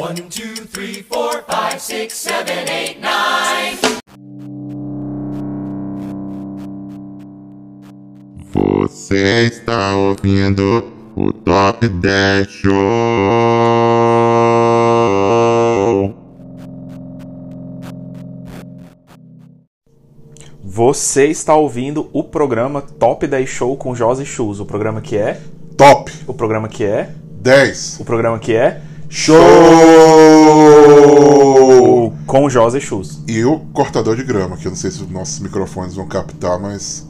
One, two, three, four, five, six, seven, eight, nine. Você está ouvindo o Top 10 Show. Você está ouvindo o programa Top 10 Show com Josi Shoes. O programa que é. Top O programa que é. 10. O programa que é. Show! Com Josi Shoes. E o cortador de grama, que eu não sei se os nossos microfones vão captar, mas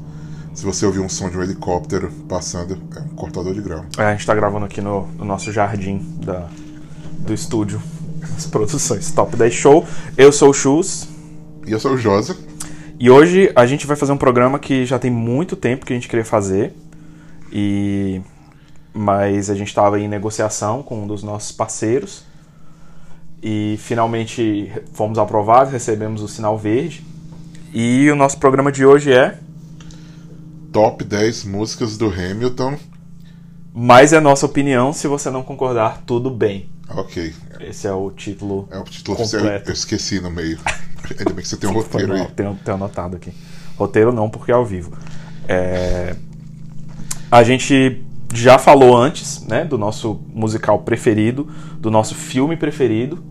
se você ouvir um som de um helicóptero passando, é um cortador de grama. É, a gente está gravando aqui no, no nosso jardim da, do estúdio. As produções Top 10 Show. Eu sou o Shoes. E eu sou o Josa. E hoje a gente vai fazer um programa que já tem muito tempo que a gente queria fazer. E mas a gente estava em negociação com um dos nossos parceiros. E finalmente fomos aprovados, recebemos o sinal verde. E o nosso programa de hoje é Top 10 músicas do Hamilton. Mais é nossa opinião, se você não concordar, tudo bem. Ok. Esse é o título É o título oficial. completo. Eu esqueci no meio. Ainda bem que você tem um roteiro aí. Tenho, tenho anotado aqui. Roteiro não, porque é ao vivo. É, A gente já falou antes, né, do nosso musical preferido, do nosso filme preferido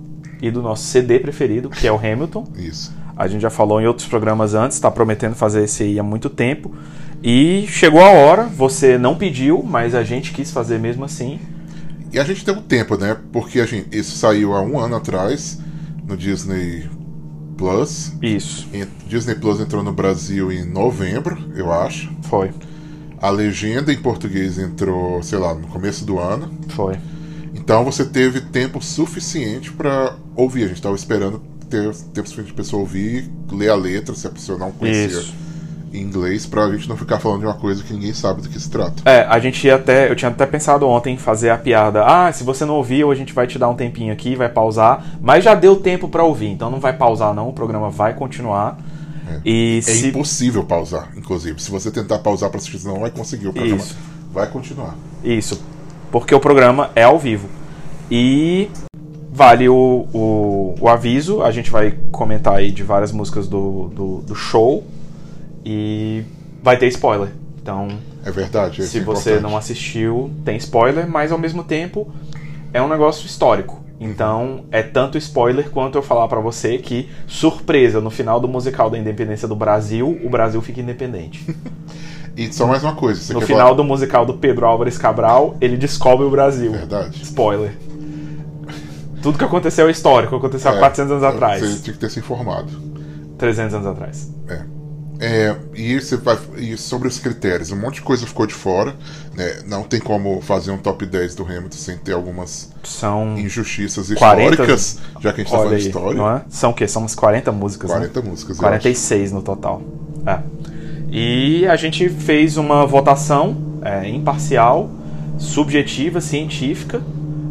e do nosso CD preferido, que é o Hamilton. Isso. A gente já falou em outros programas antes, está prometendo fazer esse aí há muito tempo. E chegou a hora, você não pediu, mas a gente quis fazer mesmo assim. E a gente tem um tempo, né? Porque a gente, isso saiu há um ano atrás no Disney Plus. Isso, Disney Plus entrou no Brasil em novembro, eu acho. foi, A legenda em português entrou, sei lá, no começo do ano. foi. Então você teve tempo suficiente pra ouvir. A gente tava esperando ter tempo suficiente de pessoa ouvir, ler a letra, se a pessoa não conhecia Isso. em inglês, pra gente não ficar falando de uma coisa que ninguém sabe do que se trata. É, a gente ia até. Eu tinha até pensado ontem em fazer a piada. Ah, se você não ouviu, a gente vai te dar um tempinho aqui, vai pausar. Mas já deu tempo pra ouvir, então não vai pausar, não. O programa vai continuar. E É se. impossível pausar, inclusive. Se você tentar pausar pra assistir, não vai conseguir. O programa Isso. vai continuar. Isso. Porque o programa é ao vivo. E vale o, o, o aviso. A gente vai comentar aí de várias músicas do, do, do show. E vai ter spoiler. Então, É verdade. se é você não assistiu, tem spoiler, mas ao mesmo tempo é um negócio histórico. Então é tanto spoiler quanto eu falar pra você que, surpresa, no final do musical da independência do Brasil, o Brasil fica independente. E só mais uma coisa. Você No final falar- do musical do Pedro Álvares Cabral, ele descobre o Brasil. Verdade. Spoiler. Tudo que aconteceu é histórico, aconteceu há É, 400 anos atrás. Você tinha que ter se informado. 300 anos atrás. É. E, você vai, e sobre os critérios, um monte de coisa ficou de fora. Né? Não tem como fazer um top 10 do Hamilton sem ter algumas São injustiças 40 históricas, já que a gente tá Olha falando aí, de história. não é? São o quê? São umas 40 músicas, né? 40 músicas. eu 46 no total. É. E a gente fez uma votação é, imparcial, subjetiva, científica.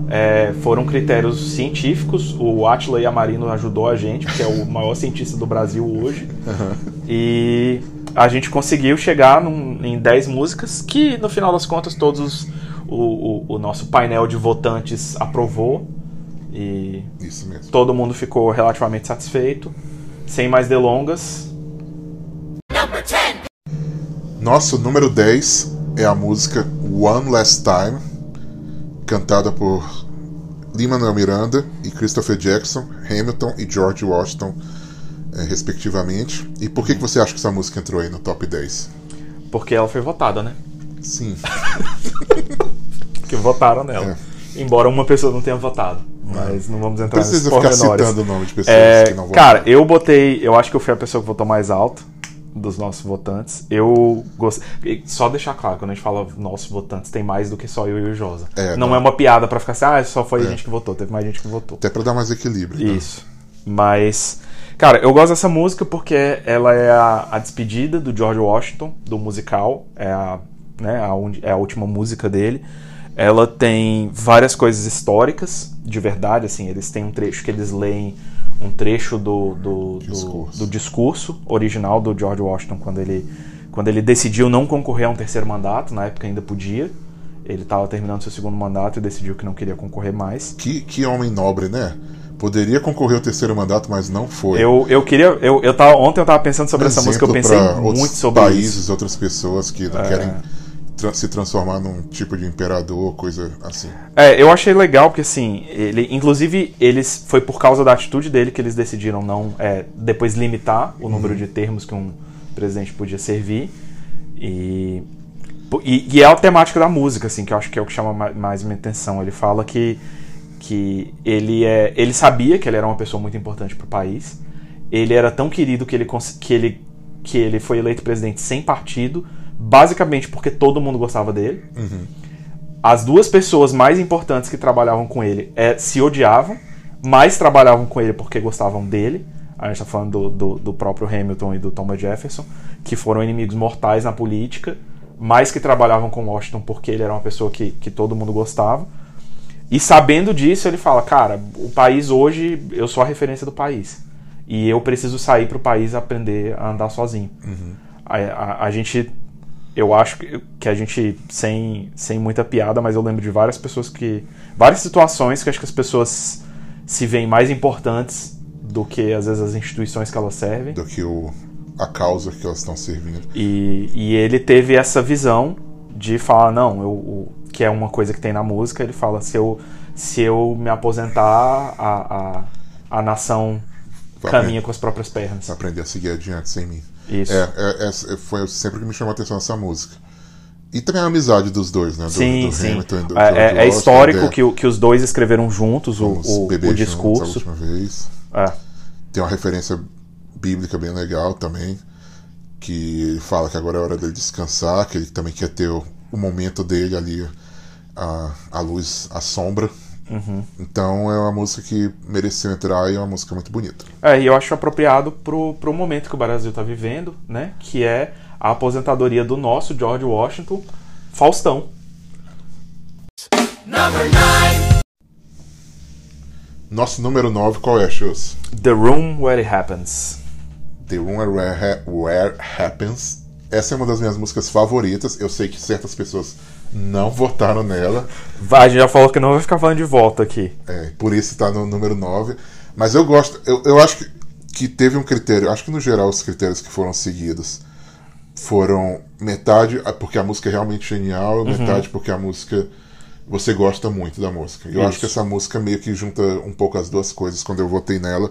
É, foram critérios científicos. O Atila Yamarino ajudou a gente, que é o maior cientista do Brasil hoje. E a gente conseguiu chegar num- em 10 músicas que, no final das contas, todos os- o, o- o nosso painel de votantes aprovou. E todo mundo ficou relativamente satisfeito. Sem mais delongas, Number 10. Nosso número 10 é a música One Last Time, cantada por Lin-Manuel Miranda e Christopher Jackson, Hamilton e George Washington, eh, respectivamente. E por que, que você acha que essa música entrou aí no top 10? porque ela foi votada, né? Sim, Porque votaram nela. Embora uma pessoa não tenha votado. Mas não vamos entrar nesses precisa ficar citando o nome de pessoas É, que não vão. cara, eu botei. Eu acho que eu fui a pessoa que votou mais alto dos nossos votantes. Eu gostei. Só deixar claro, quando a gente fala nossos votantes, tem mais do que só eu e o Josa. É, não, não. é uma piada pra ficar assim, ah, só foi a É. gente que votou, teve mais gente que votou. Até pra dar mais equilíbrio. né? Isso. Mas, cara, eu gosto dessa música porque ela é a, a despedida do George Washington, do musical. É a, né, a, é a última música dele. Ela tem várias coisas históricas, de verdade, assim, eles têm um trecho que eles leem um trecho do, do, do- Discurso. do discurso original do George Washington quando ele, quando ele decidiu não concorrer a um terceiro mandato, na época ainda podia. Ele estava terminando seu segundo mandato e decidiu que não queria concorrer mais. Que, que homem nobre, né? Poderia concorrer ao terceiro mandato, mas não foi. Eu, eu queria. Eu, eu tava, ontem eu tava pensando sobre Um essa música, eu pensei muito sobre países, isso. É. outras pessoas que não querem tra- se transformar num tipo de imperador, coisa assim. É, eu achei legal porque assim, ele, inclusive, eles foi por causa da atitude dele que eles decidiram não é, depois limitar o número de termos que um presidente podia servir. E, e, e é a temática da música, assim, que eu acho que é o que chama ma- mais minha atenção. Ele fala que, que ele, é, ele sabia que ele era uma pessoa muito importante para o país. Ele era tão querido que ele, que, ele, que ele foi eleito presidente sem partido, basicamente porque todo mundo gostava dele. As duas pessoas mais importantes que trabalhavam com ele é, se odiavam, mas trabalhavam com ele porque gostavam dele. A gente tá falando do, do, do próprio Hamilton e do Thomas Jefferson, que foram inimigos mortais na política, mas que trabalhavam com Washington porque ele era uma pessoa que, que todo mundo gostava. E sabendo disso, ele fala: Cara, o país hoje, eu sou a referência do país. E eu preciso sair pro país aprender a andar sozinho. A, a, a gente. Eu acho que, que a gente, sem, sem muita piada, mas eu lembro de várias pessoas que. Várias situações que acho que as pessoas se veem mais importantes do que às vezes as instituições que elas servem. Do que o, a causa que elas estão servindo. E, e ele teve essa visão de falar, não, eu, o- que é uma coisa que tem na música, ele fala, se eu, se eu me aposentar, a, a, a nação Vai caminha aprender- com as próprias pernas. aprender a seguir adiante sem mim. Isso. É, é, é- foi sempre que me chamou a atenção essa música. E também a amizade dos dois, né? Do, Sim, do sim. Hamilton do É, é- é histórico né? que, que os dois escreveram juntos o, o, o juntos discurso. A última vez. É. Tem uma referência bíblica bem legal também, que ele fala que agora é hora dele descansar, que ele também quer ter o, o momento dele ali, a, a luz, a sombra. Uhum. Então é uma música que mereceu entrar e é uma música muito bonita. É, e eu acho apropriado pro, pro momento que o Brasil tá vivendo, né? Que é a aposentadoria do nosso George Washington, Faustão. Number nine. Nosso número 9, qual é, Chus? The Room Where It Happens. The Room Where, Ha- Where Happens. Essa é uma das minhas músicas favoritas. Eu sei que certas pessoas não votaram nela. A gente já falou que não vai ficar falando de volta aqui. É, por isso tá no número 9. Mas eu gosto, eu, eu acho que, que teve um critério, acho que no geral os critérios que foram seguidos foram metade ah, porque a música é realmente genial, Uhum. metade porque a música você gosta muito da música. Eu acho Isso. que essa música meio que junta um pouco as duas coisas quando eu votei nela,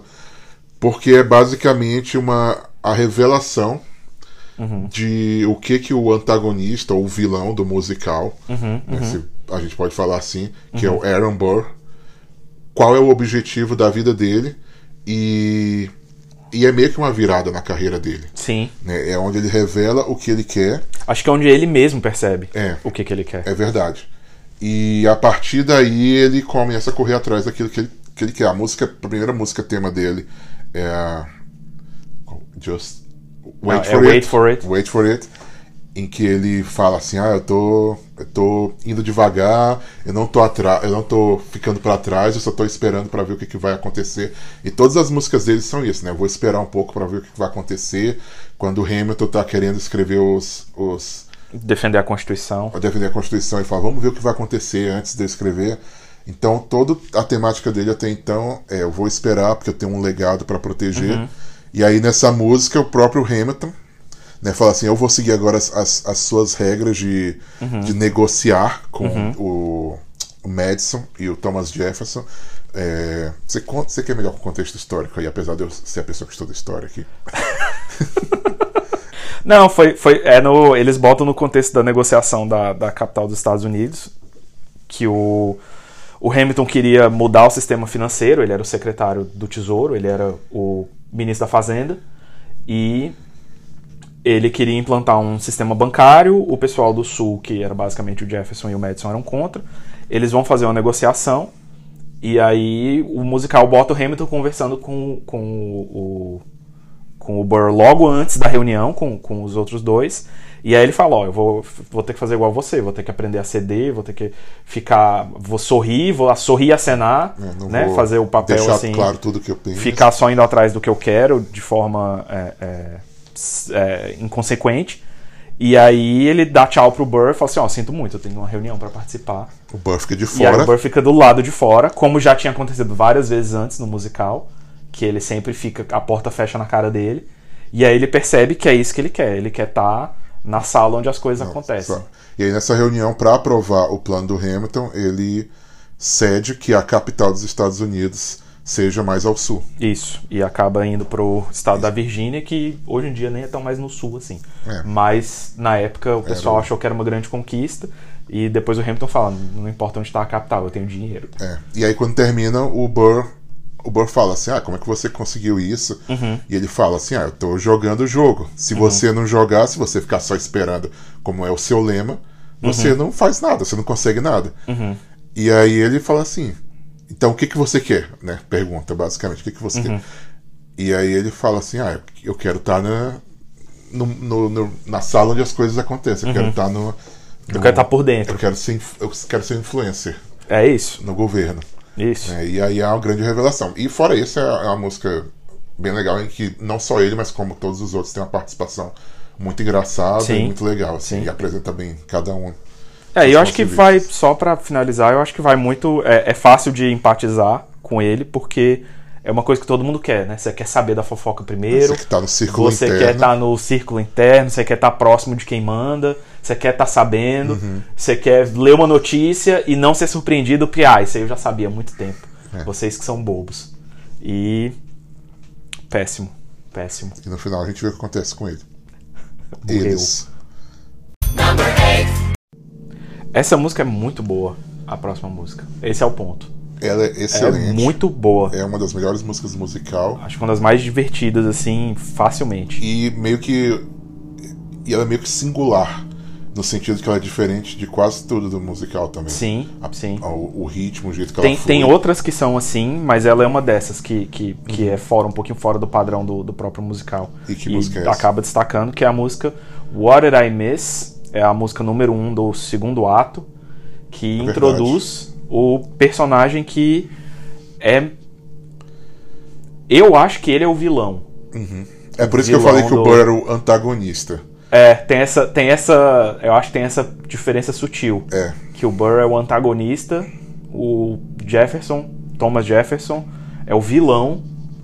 porque é basicamente uma a revelação Uhum. de o que que o antagonista ou o vilão do musical, Uhum, né, se a gente pode falar assim, que é o Aaron Burr, qual é o objetivo da vida dele e e é meio que uma virada na carreira dele. Sim. né? É onde ele revela o que ele quer, Acho que é onde ele mesmo percebe É. o que, que ele quer. é verdade. E a partir daí ele começa a correr atrás daquilo que ele, que ele quer. A música, a primeira música tema dele é Just Wait, Ah, é for, Wait it, for It. Wait for It. Em que ele fala assim: "Ah, eu tô eu tô indo devagar, eu não tô atrás, eu não tô ficando para trás, eu só tô esperando para ver o que, que vai acontecer". E todas as músicas dele são isso, né? Eu vou esperar um pouco para ver o que, que vai acontecer. Quando o Hamilton tá querendo escrever os, os Defender a Constituição. defender a Constituição e fala, vamos ver o que vai acontecer antes de eu escrever. Então, toda a temática dele até então é: eu vou esperar porque eu tenho um legado para proteger. E aí, nessa música, o próprio Hamilton né, fala assim: eu vou seguir agora as, as, as suas regras de, de negociar com o, o Madison e o Thomas Jefferson. É, você, você quer melhor com o contexto histórico aí, apesar de eu ser a pessoa que estuda história aqui. Não, foi, foi é no, eles botam no contexto da negociação da, da capital dos Estados Unidos que o, o Hamilton queria mudar o sistema financeiro, ele era o secretário do Tesouro, ele era o ministro da Fazenda e ele queria implantar um sistema bancário, o pessoal do Sul, que era basicamente o Jefferson e o Madison, eram contra. Eles vão fazer uma negociação e aí o musical bota o Hamilton conversando com, com o, com o Burr logo antes da reunião com, com os outros dois. E aí ele fala, ó, eu vou, vou ter que fazer igual você, vou ter que aprender a ceder, vou ter que ficar. Vou sorrir, vou sorrir e acenar, É, né? Fazer o papel deixar assim. claro tudo que eu penso. Ficar só indo atrás do que eu quero de forma é, é, é, inconsequente. E aí ele dá tchau pro Burr e fala assim, ó, sinto muito, eu tenho uma reunião pra participar. O Burr fica de E aí fora. o Burr fica do lado de fora, como já tinha acontecido várias vezes antes no musical, que ele sempre fica, a porta fecha na cara dele. E aí ele percebe que é isso que ele quer, ele quer estar na sala onde as coisas acontecem. Só. E aí nessa reunião, para aprovar o plano do Hamilton, ele cede que a capital dos Estados Unidos seja mais ao sul. Isso, e acaba indo pro estado da Virgínia, que hoje em dia nem é tão mais no sul assim. É. Mas na época o pessoal Era- achou que era uma grande conquista, e depois o Hamilton fala: não importa onde está a capital, eu tenho dinheiro. É. E aí quando termina, o Burr, o Burr fala assim, ah, como é que você conseguiu isso? Uhum. E ele fala assim, ah, eu tô jogando o jogo. Se você não jogar, se você ficar só esperando, como é o seu lema, você Uhum. não faz nada, você não consegue nada. E aí ele fala assim, então o que, que você quer? Né? Pergunta, basicamente, o que, que você Uhum. quer? E aí ele fala assim, ah, eu quero estar na, no- no- no- na sala onde as coisas acontecem, eu quero estar no... Uhum. Eu quero estar por dentro. Eu quero ser, eu quero ser influencer É isso, no governo. Isso. É, e aí é uma grande revelação. E fora isso, é é uma música bem legal em que não só ele, mas como todos os outros, tem uma participação muito engraçada Sim. e muito legal. Assim, Sim. e apresenta bem cada um. É, e eu acho que vai, só pra finalizar, eu acho que vai muito. É, é fácil de empatizar com ele, porque é uma coisa que todo mundo quer, né? Você quer saber da fofoca primeiro. Você que tá no círculo Você interno. quer estar no círculo interno, você quer estar próximo de quem manda, você quer estar sabendo, Uhum. você quer ler uma notícia e não ser surpreendido porque, ah, isso aí eu já sabia há muito tempo. É. Vocês que são bobos. E. Péssimo. Péssimo. E no final a gente vê o que acontece com ele. Morreu. Eles. Number eight. Essa música é muito boa, a próxima música. Esse é o ponto. Ela é É excelente. muito boa. É uma das melhores músicas do musical. Acho que uma das mais divertidas, assim, facilmente. E meio que. E ela é meio que singular. No sentido que ela é diferente de quase tudo do musical também. Sim, A- sim. O, o ritmo, o jeito que Tem, ela flui. tem outras que são assim, mas ela é uma dessas que, que, que é fora, um pouquinho fora do padrão do, do próprio musical. E que música é essa? acaba destacando que é a música What Did I Miss? É a música número um do segundo ato, que É introduz o personagem que é. Eu acho que ele é o vilão. É por isso que eu falei que o do- Burr era o antagonista. É, tem essa, tem essa. Eu acho que tem essa diferença sutil. É. Que o Burr é o antagonista, o Jefferson, Thomas Jefferson, é o vilão,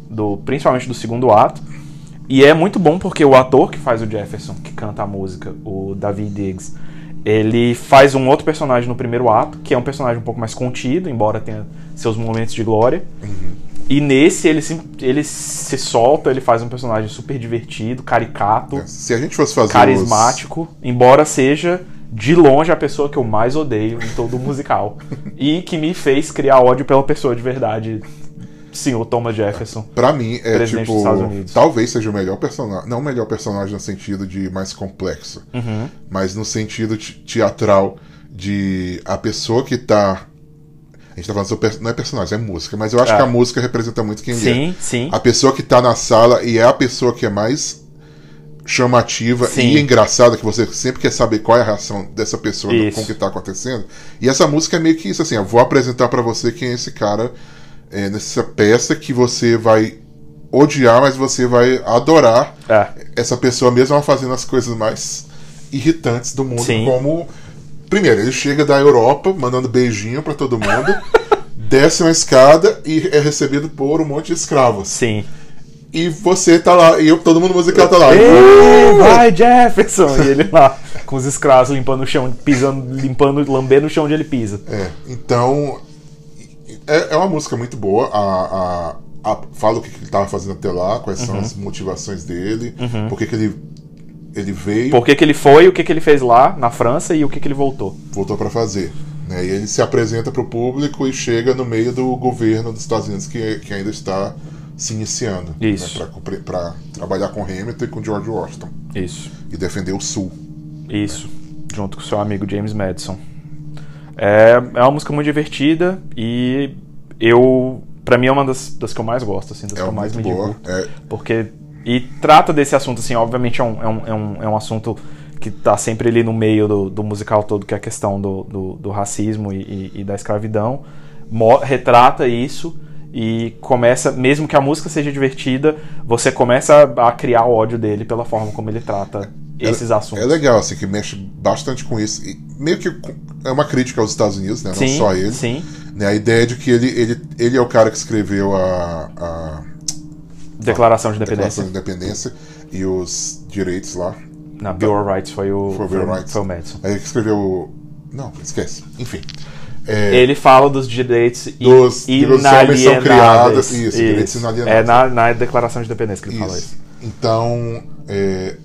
do, principalmente do segundo ato. E é muito bom porque o ator que faz o Jefferson, que canta a música, o David Diggs, ele faz um outro personagem no primeiro ato, que é um personagem um pouco mais contido, embora tenha seus momentos de glória. E nesse ele se, ele se solta, ele faz um personagem super divertido, caricato Se a gente fosse fazer. carismático, embora seja de longe a pessoa que eu mais odeio em todo o musical. e que me fez criar ódio pela pessoa de verdade, senhor Thomas Jefferson. Pra mim, é tipo. Talvez seja o melhor personagem. Não o melhor personagem no sentido de mais complexo. Uhum. Mas no sentido te- teatral de a pessoa que tá. A gente tá falando sobre. Não é personagem, é música. Mas eu acho É. que a música representa muito quem ele é. Sim, sim. A pessoa que tá na sala e é a pessoa que é mais chamativa Sim. e engraçada, que você sempre quer saber qual é a reação dessa pessoa Isso. com o que tá acontecendo. E essa música é meio que isso, assim, eu vou apresentar pra você quem é esse cara é, nessa peça que você vai odiar, mas você vai adorar É. essa pessoa mesmo ela fazendo as coisas mais irritantes do mundo, Sim. como primeiro, ele chega da Europa mandando beijinho pra todo mundo, desce uma escada e é recebido por um monte de escravos. Sim. E você tá lá, e eu, todo mundo musical tá lá. Ei, Uh! vai, Jefferson! E ele lá, com os escravos limpando o chão, pisando, limpando, lambendo o chão onde ele pisa. É, então. É, é uma música muito boa. A, a, a- fala o que, que ele tava fazendo até lá, quais Uhum. são as motivações dele, por que, que ele, ele veio, Por que, que ele foi, o que, que ele fez lá na França e o que, que ele voltou. voltou pra fazer. Né? E ele se apresenta pro público e chega no meio do governo dos Estados Unidos que, que ainda está se iniciando. Isso. Né? Pra trabalhar com Hamilton e com George Washington. Isso. E defender o Sul. Isso, junto com seu amigo James Madison. É, é uma música muito divertida e eu, pra mim é uma das, das que eu mais gosto, assim, das É que eu mais me boa. divirto. É, Porque e trata desse assunto, assim, obviamente é um, é um, é um, é um assunto que tá sempre ali no meio do, do musical todo, que é a questão do, do, do racismo e, e- e da escravidão. Mo- retrata isso e começa, mesmo que a música seja divertida, você começa a, a criar ódio dele pela forma como ele trata esses é, assuntos. É legal, assim, que mexe bastante com isso. E meio que é uma crítica aos Estados Unidos, né? sim, Não só ele. Sim. Né? A ideia de que ele, ele, ele é o cara que escreveu a, a Declaração de Independência. Declaração de Independência e os direitos lá. Na Bill of Rights foi o, Foi o Bill of Rights. foi o Madison. Aí ele que escreveu. o- Não, esquece. Enfim. É, Ele fala dos direitos Dos- homens são inalienáveis. criados, isso, direitos inalienáveis. É na, na Declaração de Independência que ele fala Isso. isso. Então, é,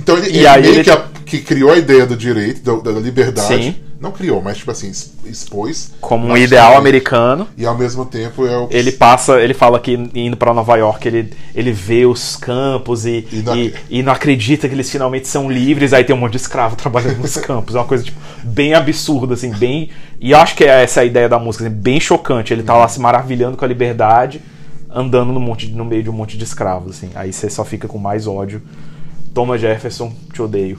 então ele, E ele aí meio ele- que, a- que criou a ideia do direito, da, da liberdade. Sim. Não criou, mas tipo assim, expôs. Como um ideal americano. E ao mesmo tempo é o que Ele passa, ele fala que indo pra Nova York, ele, ele vê os campos e, E não- e, e não acredita que eles finalmente são livres, aí tem um monte de escravo trabalhando nos campos. É uma coisa tipo, bem absurda, assim, bem. E eu acho que é essa a ideia da música, assim, bem chocante. Ele tá lá se maravilhando com a liberdade, andando no, monte, no meio de um monte de escravos, assim. Aí você só fica com mais ódio. Thomas Jefferson, te odeio.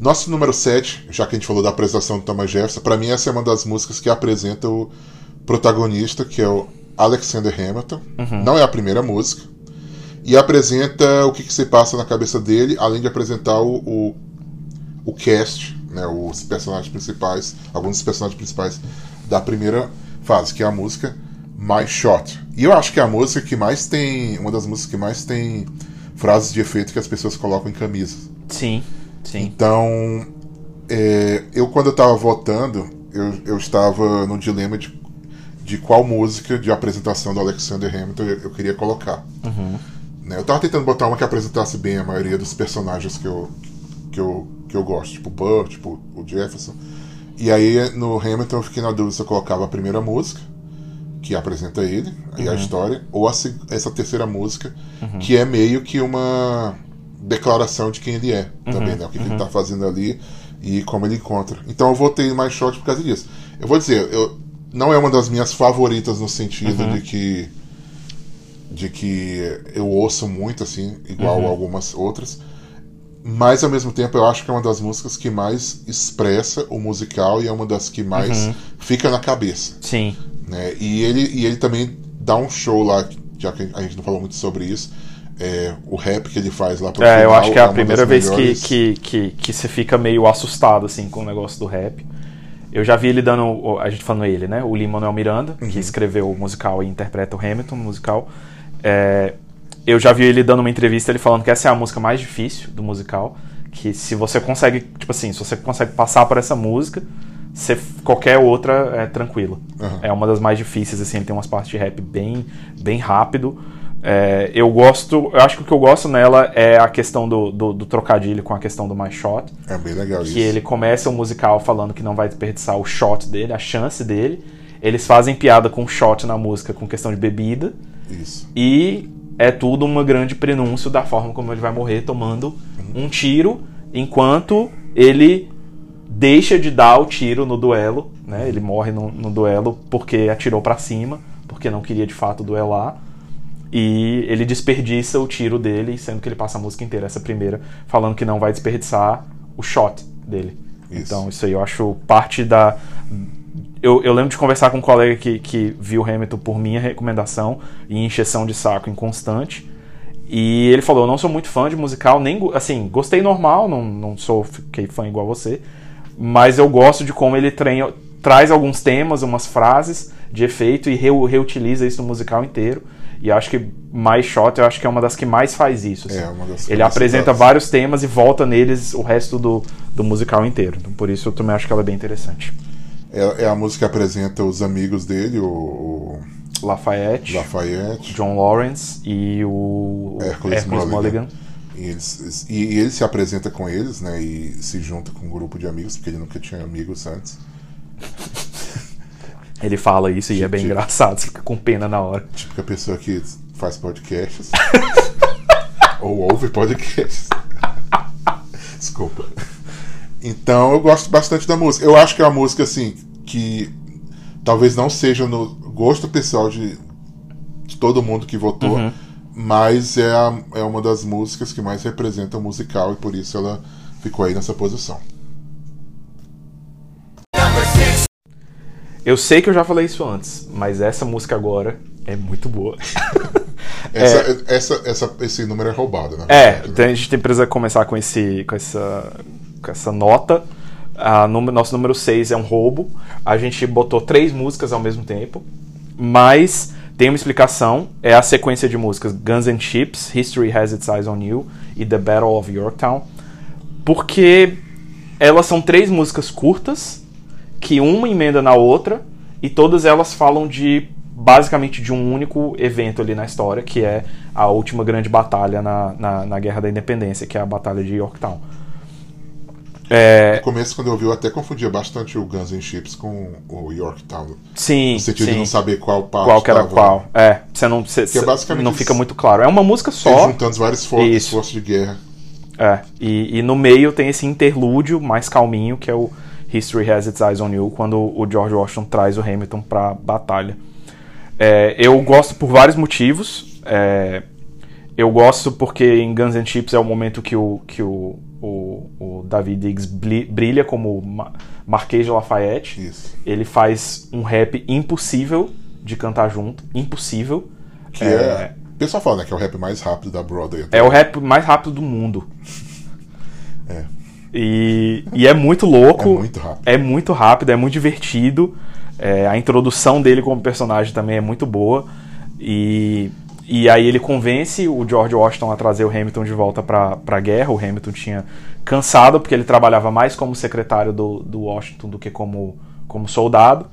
Nosso número 7, já que a gente falou da apresentação do Thomas Jefferson, pra mim essa é uma das músicas que apresenta o protagonista, que é o Alexander Hamilton. Não é a primeira música. E apresenta o que, que se passa na cabeça dele, além de apresentar o, o, o cast, né, os personagens principais, alguns dos personagens principais da primeira fase, que é a música My Shot. E eu acho que é a música que mais tem. Uma das músicas que mais tem frases de efeito que as pessoas colocam em camisas. Sim, sim. Então, é, eu quando eu estava votando, eu, eu estava no dilema de, de qual música de apresentação do Alexander Hamilton eu, eu queria colocar. Né, eu estava tentando botar uma que apresentasse bem a maioria dos personagens que eu, que eu, que eu gosto, tipo o Burr, tipo o Jefferson. E aí no Hamilton eu fiquei na dúvida se eu colocava a primeira música, que apresenta ele, e a história, ou a essa terceira música, que é meio que uma declaração de quem ele é também, né? O que, que ele tá fazendo ali e como ele encontra. Então eu votei mais short por causa disso. Eu vou dizer, eu, não é uma das minhas favoritas no sentido de que de que eu ouço muito assim, igual algumas outras. Mas ao mesmo tempo eu acho que é uma das músicas que mais expressa o musical e é uma das que mais fica na cabeça Sim. Né? E ele, e ele também dá um show lá, já que a gente não falou muito sobre isso, é, o rap que ele faz lá pro É, eu final acho que é a uma primeira vez que, melhores. que, que, que você fica meio assustado, assim, com o negócio do rap. Eu já vi ele dando. A gente falando ele, né? O Lin-Manuel Miranda, Uhum. que escreveu o musical e interpreta o Hamilton no musical. É, eu já vi ele dando uma entrevista, ele falando que essa é a música mais difícil do musical. Que se você consegue, tipo assim, se você consegue passar por essa música, qualquer outra é tranquila. Uhum. É uma das mais difíceis, assim, ele tem umas partes de rap bem, bem rápido. É, eu gosto, eu acho que o que eu gosto nela é a questão do, do, do trocadilho com a questão do My Shot. É bem legal isso. Que ele começa o musical falando que não vai desperdiçar o shot dele, a chance dele. Eles fazem piada com shot na música com questão de bebida. Isso. E é tudo uma grande prenúncio da forma como ele vai morrer tomando um tiro enquanto ele deixa de dar o tiro no duelo, né? Ele morre no, no duelo porque atirou pra cima, porque não queria de fato duelar. E ele desperdiça o tiro dele, sendo que ele passa a música inteira, essa primeira, falando que não vai desperdiçar o shot dele. Isso. Então, isso aí eu acho parte da. Eu, eu lembro de conversar com um colega que, que viu Hamilton por minha recomendação e encheção de saco inconstante. E ele falou: Eu não sou muito fã de musical, nem. Assim, gostei normal, não, não sou fiquei fã igual você. Mas eu gosto de como ele treina, traz alguns temas, umas frases de efeito e reu- reutiliza isso no musical inteiro. E acho que Mais Shot, eu acho que é uma das que mais faz isso. assim. É, uma das Ele apresenta vários temas e volta neles o resto do, do musical inteiro. Então, por isso eu também acho que ela é bem interessante. É, é a música que apresenta os amigos dele, o, Lafayette, Lafayette John Lawrence e o Hércules Hércules Mulligan. Mulligan. E, eles, e, ele se apresenta com eles, né? E se junta com um grupo de amigos, porque ele nunca tinha amigos antes. Ele fala isso e é bem Tipo- engraçado, você fica com pena na hora. Típica pessoa que faz podcasts. ou ouve podcasts. Desculpa. Então eu gosto bastante da música. Eu acho que é uma música assim que talvez não seja no gosto pessoal de, de todo mundo que votou, mas é, a- é uma das músicas que mais representa o musical e por isso ela ficou aí nessa posição. Eu sei que eu já falei isso antes, mas essa música agora é muito boa. Essa, essa, essa, esse número é roubado, né? É, então a gente precisa começar com, esse, com, essa, com essa nota. A número, nosso número 6 é um roubo. A gente botou três músicas ao mesmo tempo, mas tem uma explicação. É a sequência de músicas Guns and Chips, History Has Its Eyes on You e The Battle of Yorktown. Porque elas são três músicas curtas, que uma emenda na outra, e todas elas falam de basicamente de um único evento ali na história, que é a última grande batalha na, na, na Guerra da Independência, que é a Batalha de Yorktown. É, No começo, quando eu vi, eu até confundia bastante o Guns N' Chips com o Yorktown. sim, No sentido sim. de não saber qual parte qual que era tava- qual. É, você não, Que é basicamente não fica muito claro. É uma música só. juntando vários forças de guerra. É, e, e no meio tem esse interlúdio mais calminho, que é o History Has Its Eyes on You, quando o George Washington traz o Hamilton pra batalha. É, eu gosto por vários motivos. É, eu gosto porque em Guns N' Chips é o momento que o, que o, o, o David Diggs brilha como Ma- Marquês de Lafayette. Isso. Ele faz um rap impossível de cantar junto. Impossível. Que é... O pessoal fala, né? Que é o rap mais rápido da Broadway. É o rap mais rápido do mundo. É. E, e é muito louco. É muito rápido. É muito rápido, é muito divertido. É, a introdução dele como personagem também é muito boa. E, e aí ele convence o George Washington a trazer o Hamilton de volta pra, pra guerra. O Hamilton tinha cansado, porque ele trabalhava mais como secretário do, do Washington do que como, como soldado.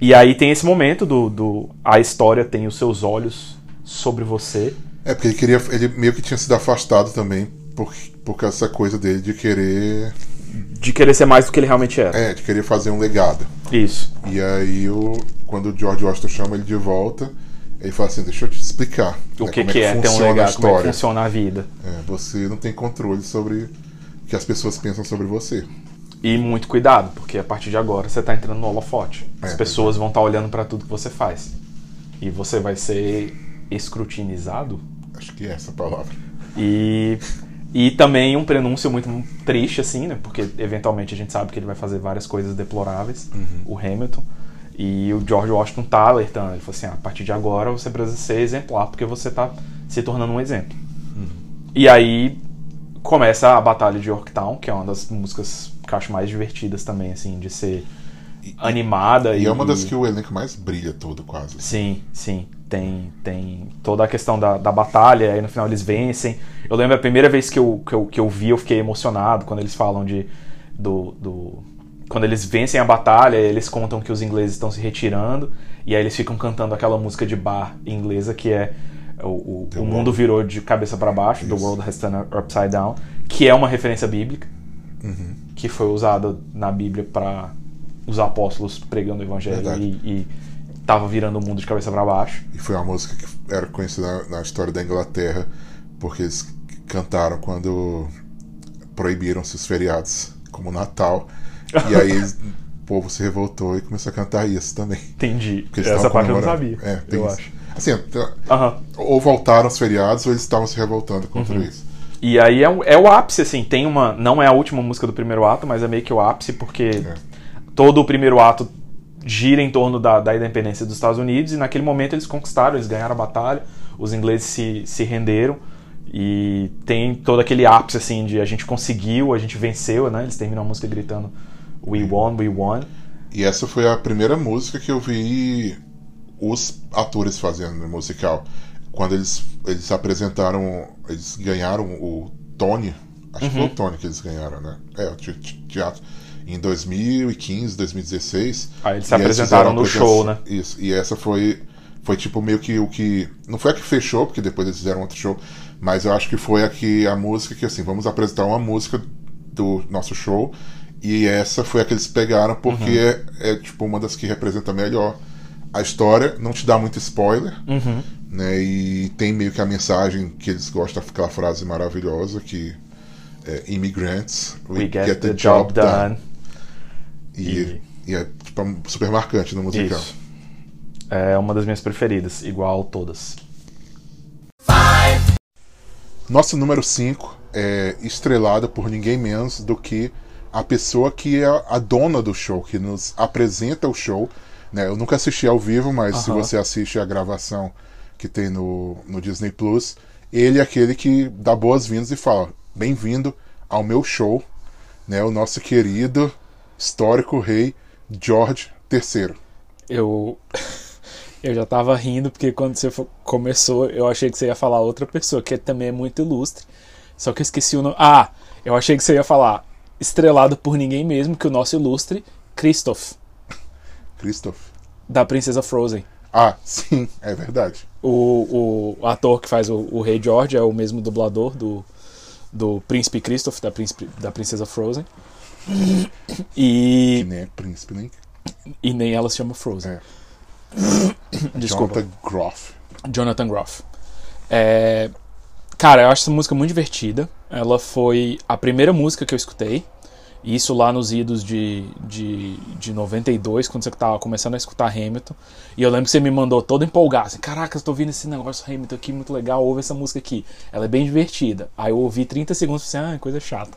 E aí tem esse momento do, do. A história tem os seus olhos sobre você. É, porque ele queria. Ele meio que tinha sido afastado também por, por causa dessa coisa dele de querer. De querer ser mais do que ele realmente era. É, de querer fazer um legado. Isso. E aí, o, quando o George Washington chama ele de volta, ele fala assim: Deixa eu te explicar. O né, que, como que é ter um funciona a legado, como é que funciona a vida. É, você não tem controle sobre o que as pessoas pensam sobre você. E muito cuidado, porque a partir de agora você tá entrando no holofote. As É, pessoas vão estar olhando pra tudo que você faz. E você vai ser escrutinizado. Acho que é essa a palavra. E, e também um prenúncio muito triste, assim, né? Porque eventualmente a gente sabe que ele vai fazer várias coisas deploráveis, o Hamilton. E o George Washington tá alertando. Ele falou assim: ah, a partir de agora você precisa ser exemplar, porque você tá se tornando um exemplo. E aí começa a Batalha de Yorktown, que é uma das músicas que eu acho mais divertidas também, assim, de ser animada. E é uma das que o elenco mais brilha todo, quase. Sim, sim. Tem, tem toda a questão da, da batalha, aí no final eles vencem. Eu lembro a primeira vez que eu, que eu, que eu vi, eu fiquei emocionado quando eles falam de. Do, do, quando eles vencem a batalha, eles contam que os ingleses estão se retirando, e aí eles ficam cantando aquela música de bar inglesa que é o, o, The o mundo virou de cabeça para baixo, The Isso. World Has Turned Upside Down, que é uma referência bíblica, Uhum. que foi usada na Bíblia para os apóstolos pregando o evangelho Verdade. e, e tava virando o mundo de cabeça para baixo. E foi uma música que era conhecida na, na história da Inglaterra, porque eles cantaram quando proibiram-se os feriados, como o Natal. E aí o povo se revoltou e começou a cantar isso também. Entendi. Essa parte eu não sabia. É, tem eu isso. acho. Assim, Aham. ou voltaram os feriados ou eles estavam se revoltando contra Uhum. isso. E aí é, o- é o ápice, assim, tem uma. Não é a última música do primeiro ato, mas é meio que o ápice, porque É. todo o primeiro ato gira em torno da, da independência dos Estados Unidos, e naquele momento eles conquistaram, eles ganharam a batalha, os ingleses se, se renderam, e tem todo aquele ápice, assim, de a gente conseguiu, a gente venceu, né? Eles terminam a música gritando We won, we won. E essa foi a primeira música que eu vi os atores fazendo no musical. Quando eles, eles apresentaram, eles ganharam o Tony, acho que foi o Tony que eles ganharam, né? É, o te- te- teatro. Em 2015, 2016. Aí eles se eles apresentaram a no show, né? Isso, e essa foi, foi tipo meio que o que. Não foi a que fechou, porque depois eles fizeram outro show, mas eu acho que foi a que a música que assim, vamos apresentar uma música do nosso show. E essa foi a que eles pegaram porque Uhum. é, é, tipo uma das que representa melhor a história, não te dá muito spoiler, Uhum. né? E tem meio que a mensagem que eles gostam daquela frase maravilhosa que é Immigrants, We get, the, job done. E, E- e é tipo, super marcante no musical. Isso. É uma das minhas preferidas, igual todas. Nosso número 5 é estrelado por ninguém menos do que a pessoa que é a dona do show, que nos apresenta o show. Né? Eu nunca assisti ao vivo, mas se Aham. você assiste a gravação que tem no, no Disney Plus. Ele é aquele que dá boas-vindas e fala: Bem-vindo ao meu show, né? O nosso querido histórico rei George III. Eu. Eu já tava rindo, porque quando você começou, eu achei que você ia falar outra pessoa, que também é muito ilustre. Só que eu esqueci o nome. Ah, eu achei que você ia falar estrelado por ninguém mesmo que o nosso ilustre Christoph, Christoph. da Princesa Frozen. Ah, sim, é verdade. O, o ator que faz o, o Rei George é o mesmo dublador do, do Príncipe Christoph, da, príncipe, da Princesa Frozen. Que E, nem é príncipe, nem. e nem ela se chama Frozen. É. Desculpa. Jonathan Groff. Jonathan Groff. É, Cara, eu acho essa música muito divertida. Ela foi a primeira música que eu escutei. Isso lá nos idos de, de, de 92, quando você tava começando a escutar Hamilton. E eu lembro que você me mandou todo empolgado. Assim, Caraca, eu tô ouvindo esse negócio Hamilton aqui, muito legal. Ouve essa música aqui. Ela é bem divertida. Aí eu ouvi 30 segundos e pensei, ah, coisa chata.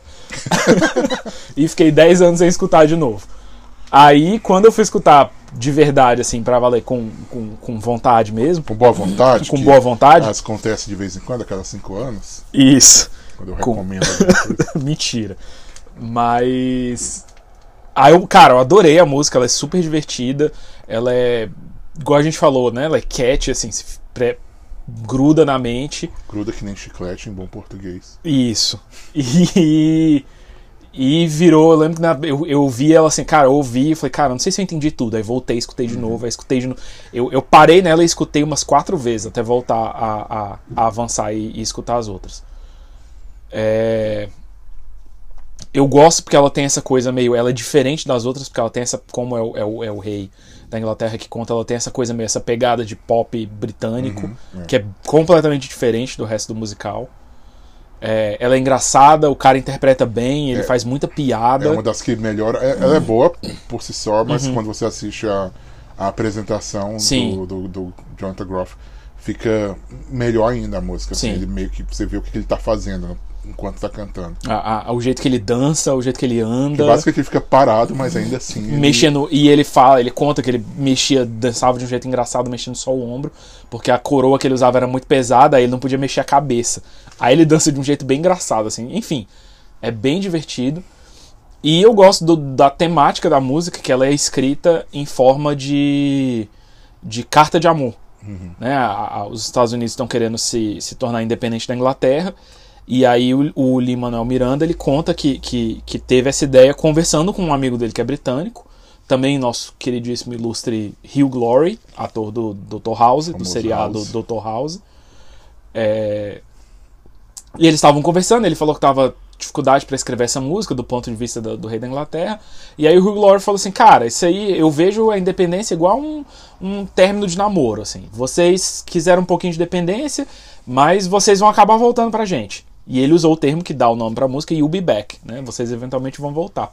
e fiquei 10 anos sem escutar de novo. Aí, quando eu fui escutar de verdade, assim, pra valer, com, com, com vontade mesmo, Com boa vontade. Com boa vontade? As acontece de vez em quando, a cada cinco anos. Isso. Quando eu Com- recomendo coisa. Mentira. Mas. Aí eu, cara, eu adorei a música, ela é super divertida. Ela é. Igual a gente falou, né? Ela é cat, assim, se pré- gruda na mente. Gruda que nem chiclete em bom português. Isso. E. E virou, eu lembro que na- eu, eu vi ela assim, cara, eu ouvi e falei, cara, não sei se eu entendi tudo. Aí voltei, escutei de novo, aí escutei de novo. Eu, eu parei nela e escutei umas quatro vezes até voltar a, a, a avançar e, e escutar as outras. É, Eu gosto porque ela tem essa coisa meio. Ela é diferente das outras, porque ela tem essa. Como é o, é o, é o rei da Inglaterra que conta, ela tem essa coisa meio. essa pegada de pop britânico, que é completamente diferente do resto do musical. É, ela é engraçada, o cara interpreta bem, ele faz muita piada. É uma das que melhora. é- Ela é boa por si só, Uhum. mas quando você assiste a, a apresentação do, do, do Jonathan Groff, fica melhor ainda a música. assim, Sim. ele meio que você vê o que ele tá fazendo enquanto tá cantando. A- a- o jeito que ele dança, o jeito que ele Que anda. basicamente ele fica parado, mas ainda assim. ele- Mexendo, e ele fala, ele conta que ele mexia, dançava de um jeito engraçado, mexendo só o ombro, porque a coroa que ele usava era muito pesada, aí ele não podia mexer a cabeça. Aí ele dança de um jeito bem engraçado, assim. Enfim, é bem divertido. E eu gosto do- da temática da música, que ela é escrita em forma de, de carta de amor. Né? A- a- os Estados Unidos estão querendo se, se tornar independente da Inglaterra. E aí o, o Lin-Manuel Miranda ele conta que, que, que teve essa ideia conversando com um amigo dele que é britânico, também nosso queridíssimo ilustre Hugh Laurie, ator do Dr. House, do seriado House. Dr. House. É, E eles estavam conversando, ele falou que tava dificuldade para escrever essa música do ponto de vista do, do rei da Inglaterra. E aí o Hugh Laurie falou assim: "Cara, isso aí eu vejo a independência igual um, um término de namoro, assim. Vocês quiseram um pouquinho de dependência, mas vocês vão acabar voltando pra gente". E ele usou o termo que dá o nome pra música, You'll Be Back, né? Vocês eventualmente vão voltar.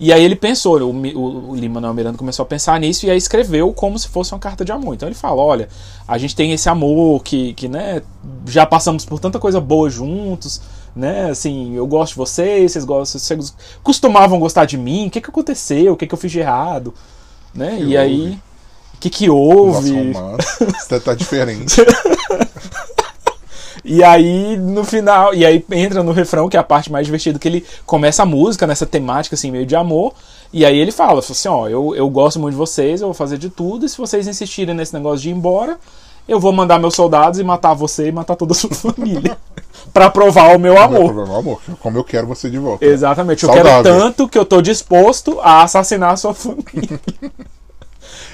E aí ele pensou, o, o, o Lin-Manuel Miranda começou a pensar nisso e aí escreveu como se fosse uma carta de amor. Então ele fala, olha, a gente tem esse amor que, que né, já passamos por tanta coisa boa juntos, né, assim, eu gosto de vocês, vocês gostam, vocês costumavam gostar de mim, o que que aconteceu, o que que eu fiz de errado, né, Que e aí, o que que houve. Isso tá- tá diferente. E aí, no final, e aí entra no refrão, que é a parte mais divertida, que ele começa a música nessa temática, assim, meio de amor. E aí ele fala, fala assim, ó, eu, eu gosto muito de vocês, eu vou fazer de tudo, e se vocês insistirem nesse negócio de ir embora, eu vou mandar meus soldados e matar você e matar toda a sua família. pra provar o meu Não é amor. problema, amor. Como eu quero você de volta. Exatamente, eu quero tanto que eu tô disposto a assassinar a sua família.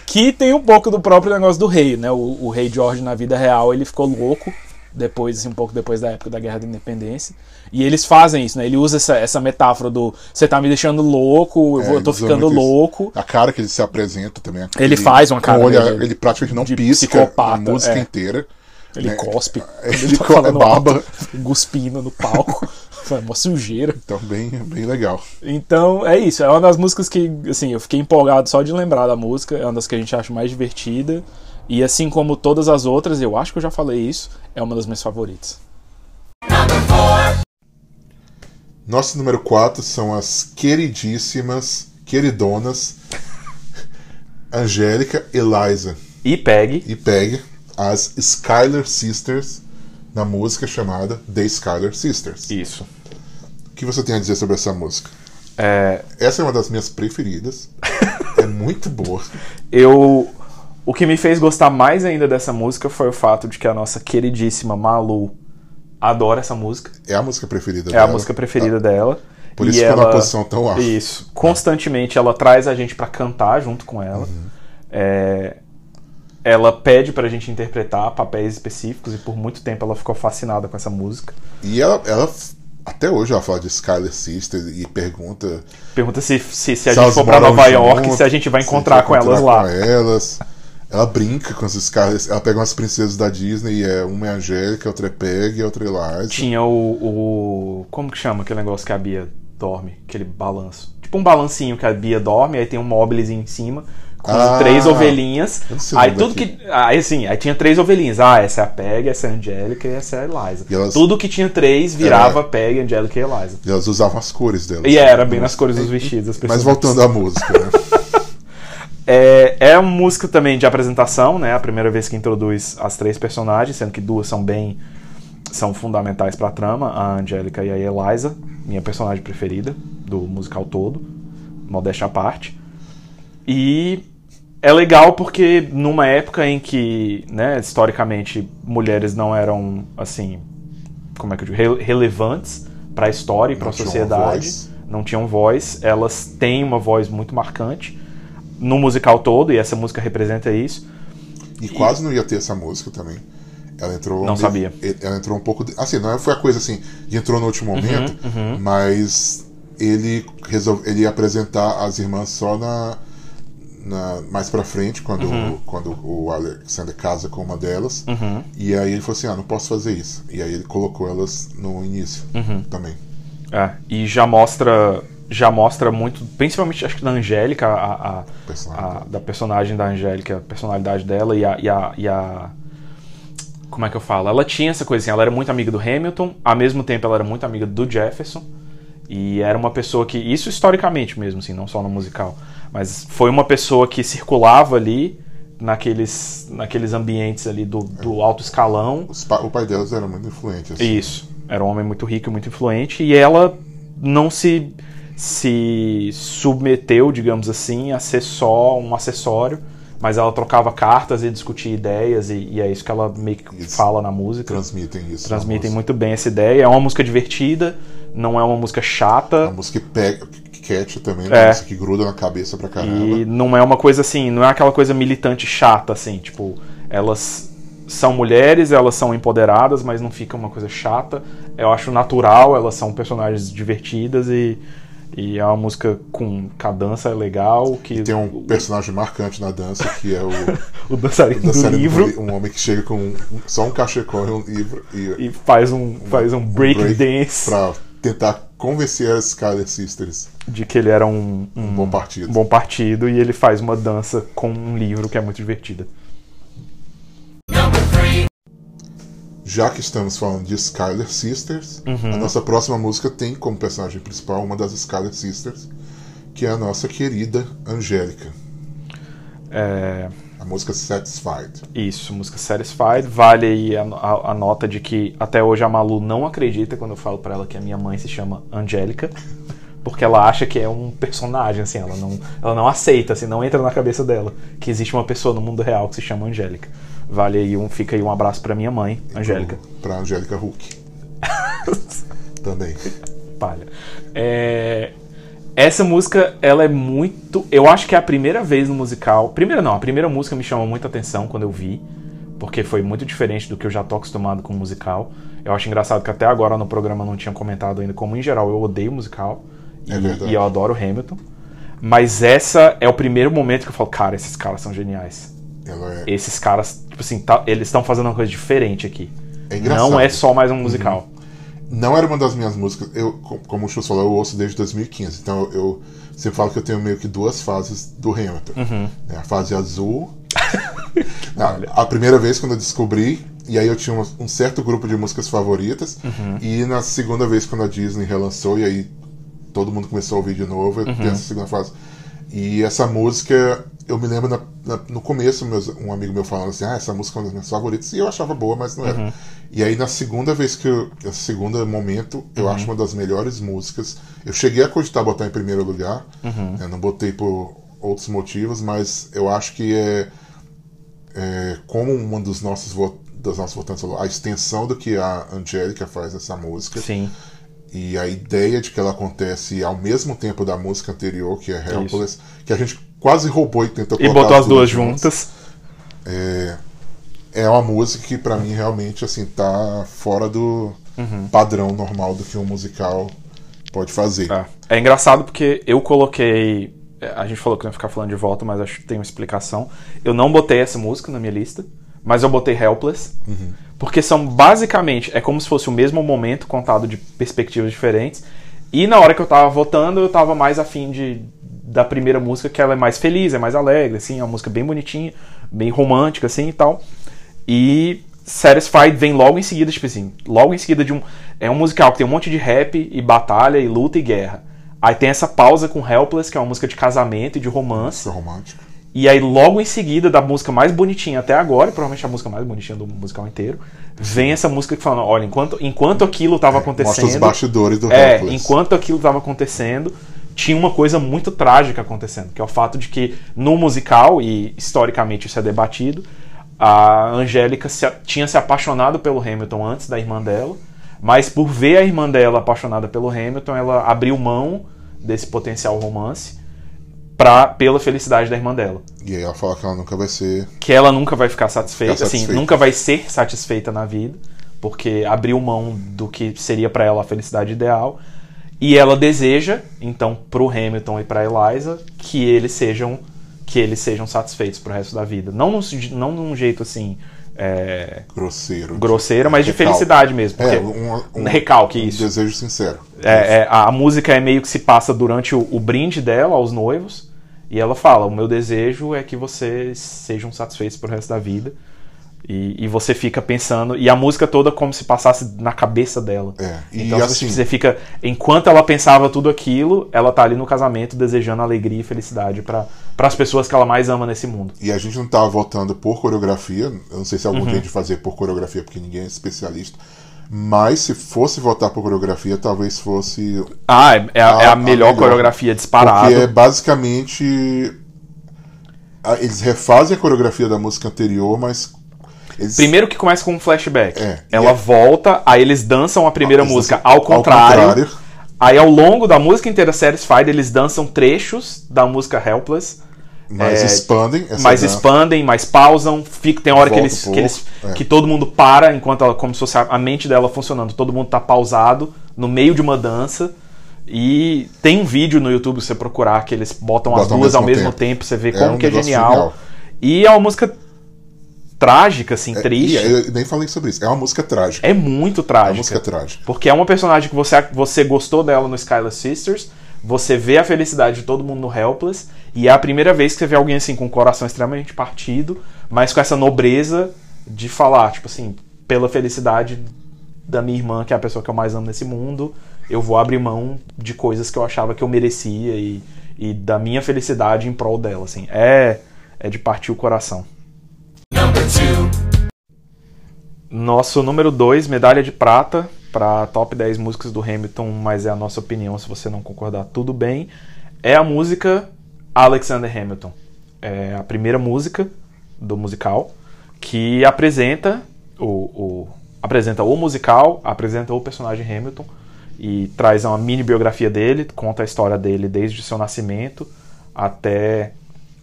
que tem um pouco do próprio negócio do rei, né? O, o rei George na vida real, ele ficou louco depois, assim, um pouco depois da época da Guerra da Independência. E eles fazem isso, né? Ele usa essa, essa metáfora do você tá me deixando louco, eu, É, vou, eu tô ficando louco. A cara que ele se apresenta também. Ele faz uma cara o olho- meio ele praticamente não pisca a música é. inteira. Ele né? cospe. Ele tá co- falando baba. alto, Cuspindo no palco. Foi uma sujeira. Então, bem, bem legal. Então é isso, é uma das músicas que, assim, eu fiquei empolgado só de lembrar da música, é uma das que a gente acha mais divertida. E assim como todas as outras, eu acho que eu já falei isso, é uma das minhas favoritas. Nosso número 4 são as queridíssimas, queridonas Angélica, Eliza E Peg. e Peg. as Skyler Sisters na música chamada The Skyler Sisters. Isso. O que você tem a dizer sobre essa música? É, Essa é uma das minhas preferidas. é muito boa. eu. O que me fez gostar mais ainda dessa música foi o fato de que a nossa queridíssima Malu adora essa música. É a música preferida É dela. a música preferida dela. Por E isso que ela ela na posição tão alta. Isso. Constantemente ela traz a gente pra cantar junto com ela. Uhum. É, ela pede pra gente interpretar papéis específicos e por muito tempo ela ficou fascinada com essa música. E ela, ela, até hoje, ela fala de Skyler Sisters e pergunta Pergunta se, se, se a se gente elas for pra Nova York, junto, se a gente vai se a encontrar com elas lá. com elas. Ela brinca com as Skyler. Ela pega umas princesas da Disney e é uma é Angélica, outra é Peg outra é Eliza. Tinha o, o. Como que chama aquele negócio que a Bia dorme? Aquele balanço. Tipo um balancinho que a Bia dorme, aí tem um móvelzinho em cima, com Ah, três ovelhinhas. Aí tudo daqui. que. Aí assim, aí tinha três ovelhinhas. Ah, essa é a Peg, essa é a Angélica e essa é a Eliza. Elas- Tudo que tinha três virava Peg, Angélica e Eliza. E elas usavam as cores delas. E era bem nas cores dos vestidos. As Mas voltando à música, né? É, é uma música também de apresentação, né? A primeira vez que introduz as três personagens, sendo que duas são bem. são fundamentais pra trama, a Angélica e a Eliza, minha personagem preferida do musical todo, modéstia à parte. E é legal porque numa época em que, né, historicamente, mulheres não eram, assim, como é que eu digo, Re- relevantes pra história e pra Não tinham sociedade, não tinham voz, elas têm uma voz muito marcante no musical todo, e essa música representa isso. E quase não ia ter essa música também. Ela entrou. Não sabia. Ela entrou um pouco. de- Assim, não foi a coisa assim, de entrou no último Uhum, momento, mas ele resolve, ele ia apresentar as irmãs só na. na- mais pra frente, quando, Uhum. quando o Alexander casa com uma delas. E aí ele falou assim: ah, não posso fazer isso. E aí ele colocou elas no início Uhum. também. É, e já mostra já mostra muito, principalmente acho que da Angélica, a, a- a- da personagem da Angélica, a personalidade dela e a, e a, e a- Como é que eu falo? Ela tinha essa coisa assim, ela era muito amiga do Hamilton, ao mesmo tempo ela era muito amiga do Jefferson, e era uma pessoa que. Isso historicamente mesmo, assim, não só no musical. Mas foi uma pessoa que circulava ali naqueles, naqueles ambientes ali do, do alto escalão. Pa- o pai delas era muito influente. Assim. Isso. Era um homem muito rico e muito influente. E ela não se, se submeteu, digamos assim, a ser só um acessório. Mas ela trocava cartas e discutia ideias. E, e é isso que ela meio que Isso. fala na música. Transmitem isso. Transmitem muito bem essa ideia. É uma música divertida, não é uma música chata. música que pega, que catch também, né? É. Música que gruda na cabeça pra caramba. E não é uma coisa assim, não é aquela coisa militante chata, assim, tipo, elas são mulheres, elas são empoderadas, mas não fica uma coisa chata. Eu acho natural, elas são personagens divertidas e, e é uma música com cadência legal. Que Tem um personagem marcante na dança que é o, o dançarino o dançarino do livro do um homem que chega com um- só um cachecol e um livro e, e faz um, faz um break, dance pra tentar convencer as Skyler Sisters de que ele era um, um um bom partido. um bom partido e ele faz uma dança com um livro que é muito divertida. Já que estamos falando de Skyler Sisters, Uhum. a nossa próxima música tem como personagem principal uma das Skyler Sisters, que é a nossa querida Angélica. É, A música Satisfied. Isso, música Satisfied. Vale aí a, a- a nota de que até hoje a Malu não acredita quando eu falo pra ela que a minha mãe se chama Angélica. Porque ela acha que é um personagem, assim, ela não, ela não aceita, assim, não entra na cabeça dela que existe uma pessoa no mundo real que se chama Angélica. Vale aí um, fica aí um abraço pra minha mãe, Angélica. Pra Angélica Hulk. Também. Palha. É, Essa música, ela é muito. Eu acho que é a primeira vez no musical. Primeira não, a primeira música me chamou muita atenção quando eu vi. Porque foi muito diferente do que eu já tô acostumado com musical. Eu acho engraçado que até agora no programa não tinha comentado ainda como, em geral, eu odeio musical. É e, verdade. e eu adoro Hamilton. Mas essa é o primeiro momento que eu falo, cara, esses caras são geniais. É, Esses caras, tipo assim, tá- eles estão fazendo uma coisa diferente aqui. é engraçado. Uhum. Não é só mais um musical. Não era uma das minhas músicas. Eu, co- como o Chus falou, eu ouço desde 2015. Então eu, eu sempre falo que eu tenho meio que duas fases do Hamilton. Uhum. Né, A fase azul. Não, a primeira vez quando eu descobri, e aí eu tinha um, um certo grupo de músicas favoritas. Uhum. E na segunda vez quando a Disney relançou, e aí todo mundo começou a ouvir de novo, eu Uhum. tenho essa segunda fase. E essa música, eu me lembro na- na- no começo, meus- um amigo meu falando assim, ah, essa música é uma das minhas favoritas, e eu achava boa, mas não era. E aí na segunda vez que eu. No segundo momento, eu acho uma das melhores músicas. Eu cheguei a cogitar botar em primeiro lugar. Eu não botei por outros motivos, mas eu acho que é, é como uma dos nossos das nossas votantes falou, a extensão do que a Angélica faz nessa música. Sim. E a ideia de que ela acontece ao mesmo tempo da música anterior, que é Helpless, que a gente quase roubou e tentou E colocar botou as duas juntas. É uma música que pra mim realmente assim tá fora do Uhum. padrão normal do que um musical pode fazer. É. É engraçado porque eu coloquei. é, A gente falou que não ia ficar falando de volta, mas acho que tem uma explicação. Eu não botei essa música na minha lista, mas eu botei Helpless. Porque são basicamente. É como se fosse o mesmo momento contado de perspectivas diferentes. E na hora que eu tava votando, eu tava mais afim de, da primeira música, que ela é mais feliz, é mais alegre, assim, é uma música bem bonitinha, bem romântica, assim e tal. E Satisfied vem logo em seguida, tipo assim, logo em seguida de um. É um musical que tem um monte de rap e batalha e luta e guerra. Aí tem essa pausa com Helpless, que é uma música de casamento e de romance. Música. E aí, logo em seguida, da música mais bonitinha até agora, provavelmente a música mais bonitinha do musical inteiro, vem essa música que fala: olha, enquanto, enquanto aquilo tava Mostra os acontecendo. bastidores do É, enquanto aquilo estava acontecendo, tinha uma coisa muito trágica acontecendo, que é o fato de que no musical, e historicamente isso é debatido, a Angélica se- tinha se apaixonado pelo Hamilton antes da irmã dela, mas por ver a irmã dela apaixonada pelo Hamilton, ela abriu mão desse potencial romance pra, pela felicidade da irmã dela E aí ela fala que ela nunca vai ser. que ela nunca vai ficar satisfeita, Ficar assim, satisfeita. nunca vai ser satisfeita na vida, porque abriu mão do que seria pra ela a felicidade ideal. E ela deseja, então, pro Hamilton e pra Eliza, que eles sejam que eles sejam satisfeitos pro resto da vida. Não num, não num jeito assim é, Grosseiro. grosseiro, mas de Recalque. felicidade mesmo. É, um, um, recalque um isso. desejo sincero. É, é, a, a música é meio que se passa durante o, o brinde dela aos noivos. E ela fala: O meu desejo é que vocês sejam satisfeitos pro resto da vida. E, e você fica pensando. E a música toda como se passasse na cabeça dela. É, e então assim- você fica. Enquanto ela pensava tudo aquilo, ela tá ali no casamento desejando alegria e felicidade para as pessoas que ela mais ama nesse mundo. E a gente não tava votando por coreografia. Eu não sei se Uhum. algum dia a gente fazer por coreografia, porque ninguém é especialista. Mas se fosse votar por coreografia, talvez fosse. Ah, é, é a, é A- a a melhor, melhor. coreografia disparada. Porque é basicamente. a- Eles refazem a coreografia da música anterior, mas. Eles, Primeiro que começa com um flashback. É, Ela é- volta, aí eles dançam a primeira Eles música dançam ao ao contrário. contrário. Aí ao longo da música inteira Satisfied, eles dançam trechos da música Helpless. Mas é, expandem. Mais dança. expandem, mais pausam. Fica, tem hora que eles, que eles. é. que todo mundo para, enquanto ela, como se fosse a, mente dela funcionando. Todo mundo tá pausado no meio de uma dança. E tem um vídeo no YouTube, se você procurar, que eles botam as Botam ao duas ao mesmo mesmo tempo. tempo, você vê É como um que é genial. E é uma música trágica, assim, É, triste. e eu nem falei sobre isso. É uma música trágica. É muito É uma trágica. música trágica. Porque é uma personagem que você, você gostou dela no Skylar Sisters, você vê a felicidade de todo mundo no Helpless, e é a primeira vez que você vê alguém assim com o coração extremamente partido, mas com essa nobreza de falar, tipo assim, pela felicidade da minha irmã, que é a pessoa que eu mais amo nesse mundo, eu vou abrir mão de coisas que eu achava que eu merecia e, e da minha felicidade em prol dela, assim. É, é de partir o coração. Nosso número 2, medalha de prata para top 10 músicas do Hamilton, mas é a nossa opinião, se você não concordar, tudo bem. É a música Alexander Hamilton. É a primeira música do musical que apresenta o, o- apresenta o musical, apresenta o personagem Hamilton e traz uma mini biografia dele, conta a história dele desde o seu nascimento até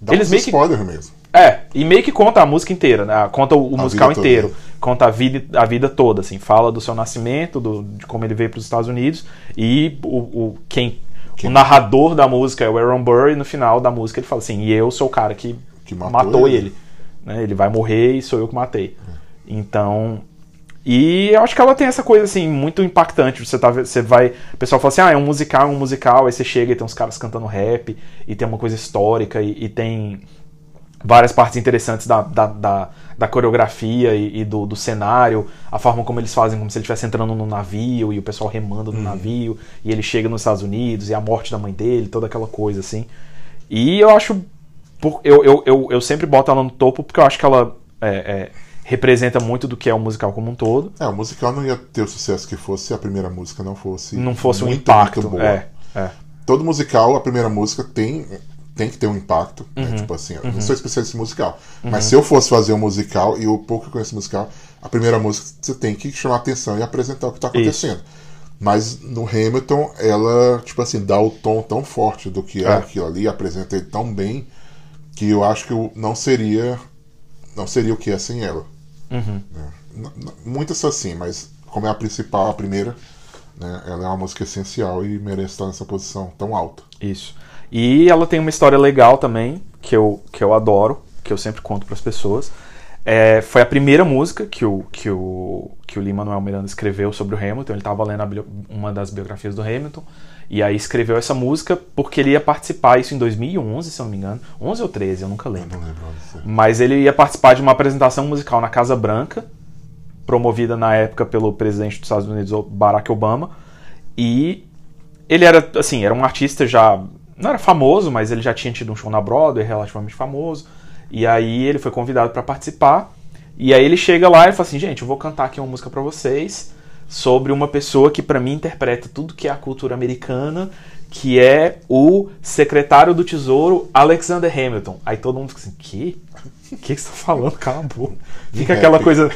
Dá eles meio que spoiler mesmo. é, e meio que conta a música inteira, né? Conta o, o musical vida toda. inteiro. Conta a vida, a vida toda, assim. Fala do seu nascimento, do, de como ele veio para os Estados Unidos. E o, o- quem, Quem- o narrador da música é o Aaron Burr. E no final da música ele fala assim, e eu sou o cara que, Que matou matou, ele." ele. né? Ele vai morrer e sou eu que matei. Então... E eu acho que ela tem essa coisa, assim, muito impactante. Você, tá, você vai... O pessoal fala assim, ah, é um musical, é um musical. Aí você chega e tem uns caras cantando rap. E tem uma coisa histórica. E, e tem várias partes interessantes da, da, da, da coreografia e, e do, do cenário, a forma como eles fazem, como se ele estivesse entrando no navio e o pessoal remando no navio, e ele chega nos Estados Unidos, e a morte da mãe dele, toda aquela coisa assim. E eu acho. Eu, eu, eu, eu sempre boto ela no topo porque eu acho que ela é, é, representa muito do que é o musical como um todo. É, o musical não ia ter o sucesso que fosse se a primeira música não fosse. Não fosse um muito, impacto. muito boa. É, é. Todo musical, a primeira música tem, tem que ter um impacto. né? Uhum. Tipo assim, eu não sou especialista em musical. Mas se eu fosse fazer um musical, e o pouco que eu conheço musical, a primeira música você tem que chamar atenção e apresentar o que está acontecendo. Mas no Hamilton, ela, tipo assim, dá o tom tão forte do que é, É. aquilo ali, apresenta ele tão bem, que eu acho que não seria. Não seria o que é sem ela. Uhum. É. Muitas assim, mas como é a principal, a primeira, né, ela é uma música essencial e merece estar nessa posição tão alta. Isso. E ela tem uma história legal também, que eu, que eu adoro, que eu sempre conto para as pessoas. É, foi a primeira música que o, que o, que o Lin-Manuel Miranda escreveu sobre o Hamilton. Ele estava lendo bio- uma das biografias do Hamilton. E aí escreveu essa música porque ele ia participar, isso em 2011, se eu não me engano. 11 ou 13, eu nunca lembro. Não lembro Mas ele ia participar de uma apresentação musical na Casa Branca, promovida na época pelo presidente dos Estados Unidos, Barack Obama. E ele era, assim, era um artista já. Não era famoso, mas ele já tinha tido um show na Broadway, relativamente famoso. E aí ele foi convidado para participar. E aí ele chega lá e fala assim: gente, eu vou cantar aqui uma música para vocês sobre uma pessoa que para mim interpreta tudo que é a cultura americana, que é o secretário do Tesouro Alexander Hamilton. Aí todo mundo fica assim: que? O que, que você tá falando? Cala a boca. Fica aquela rap. coisa.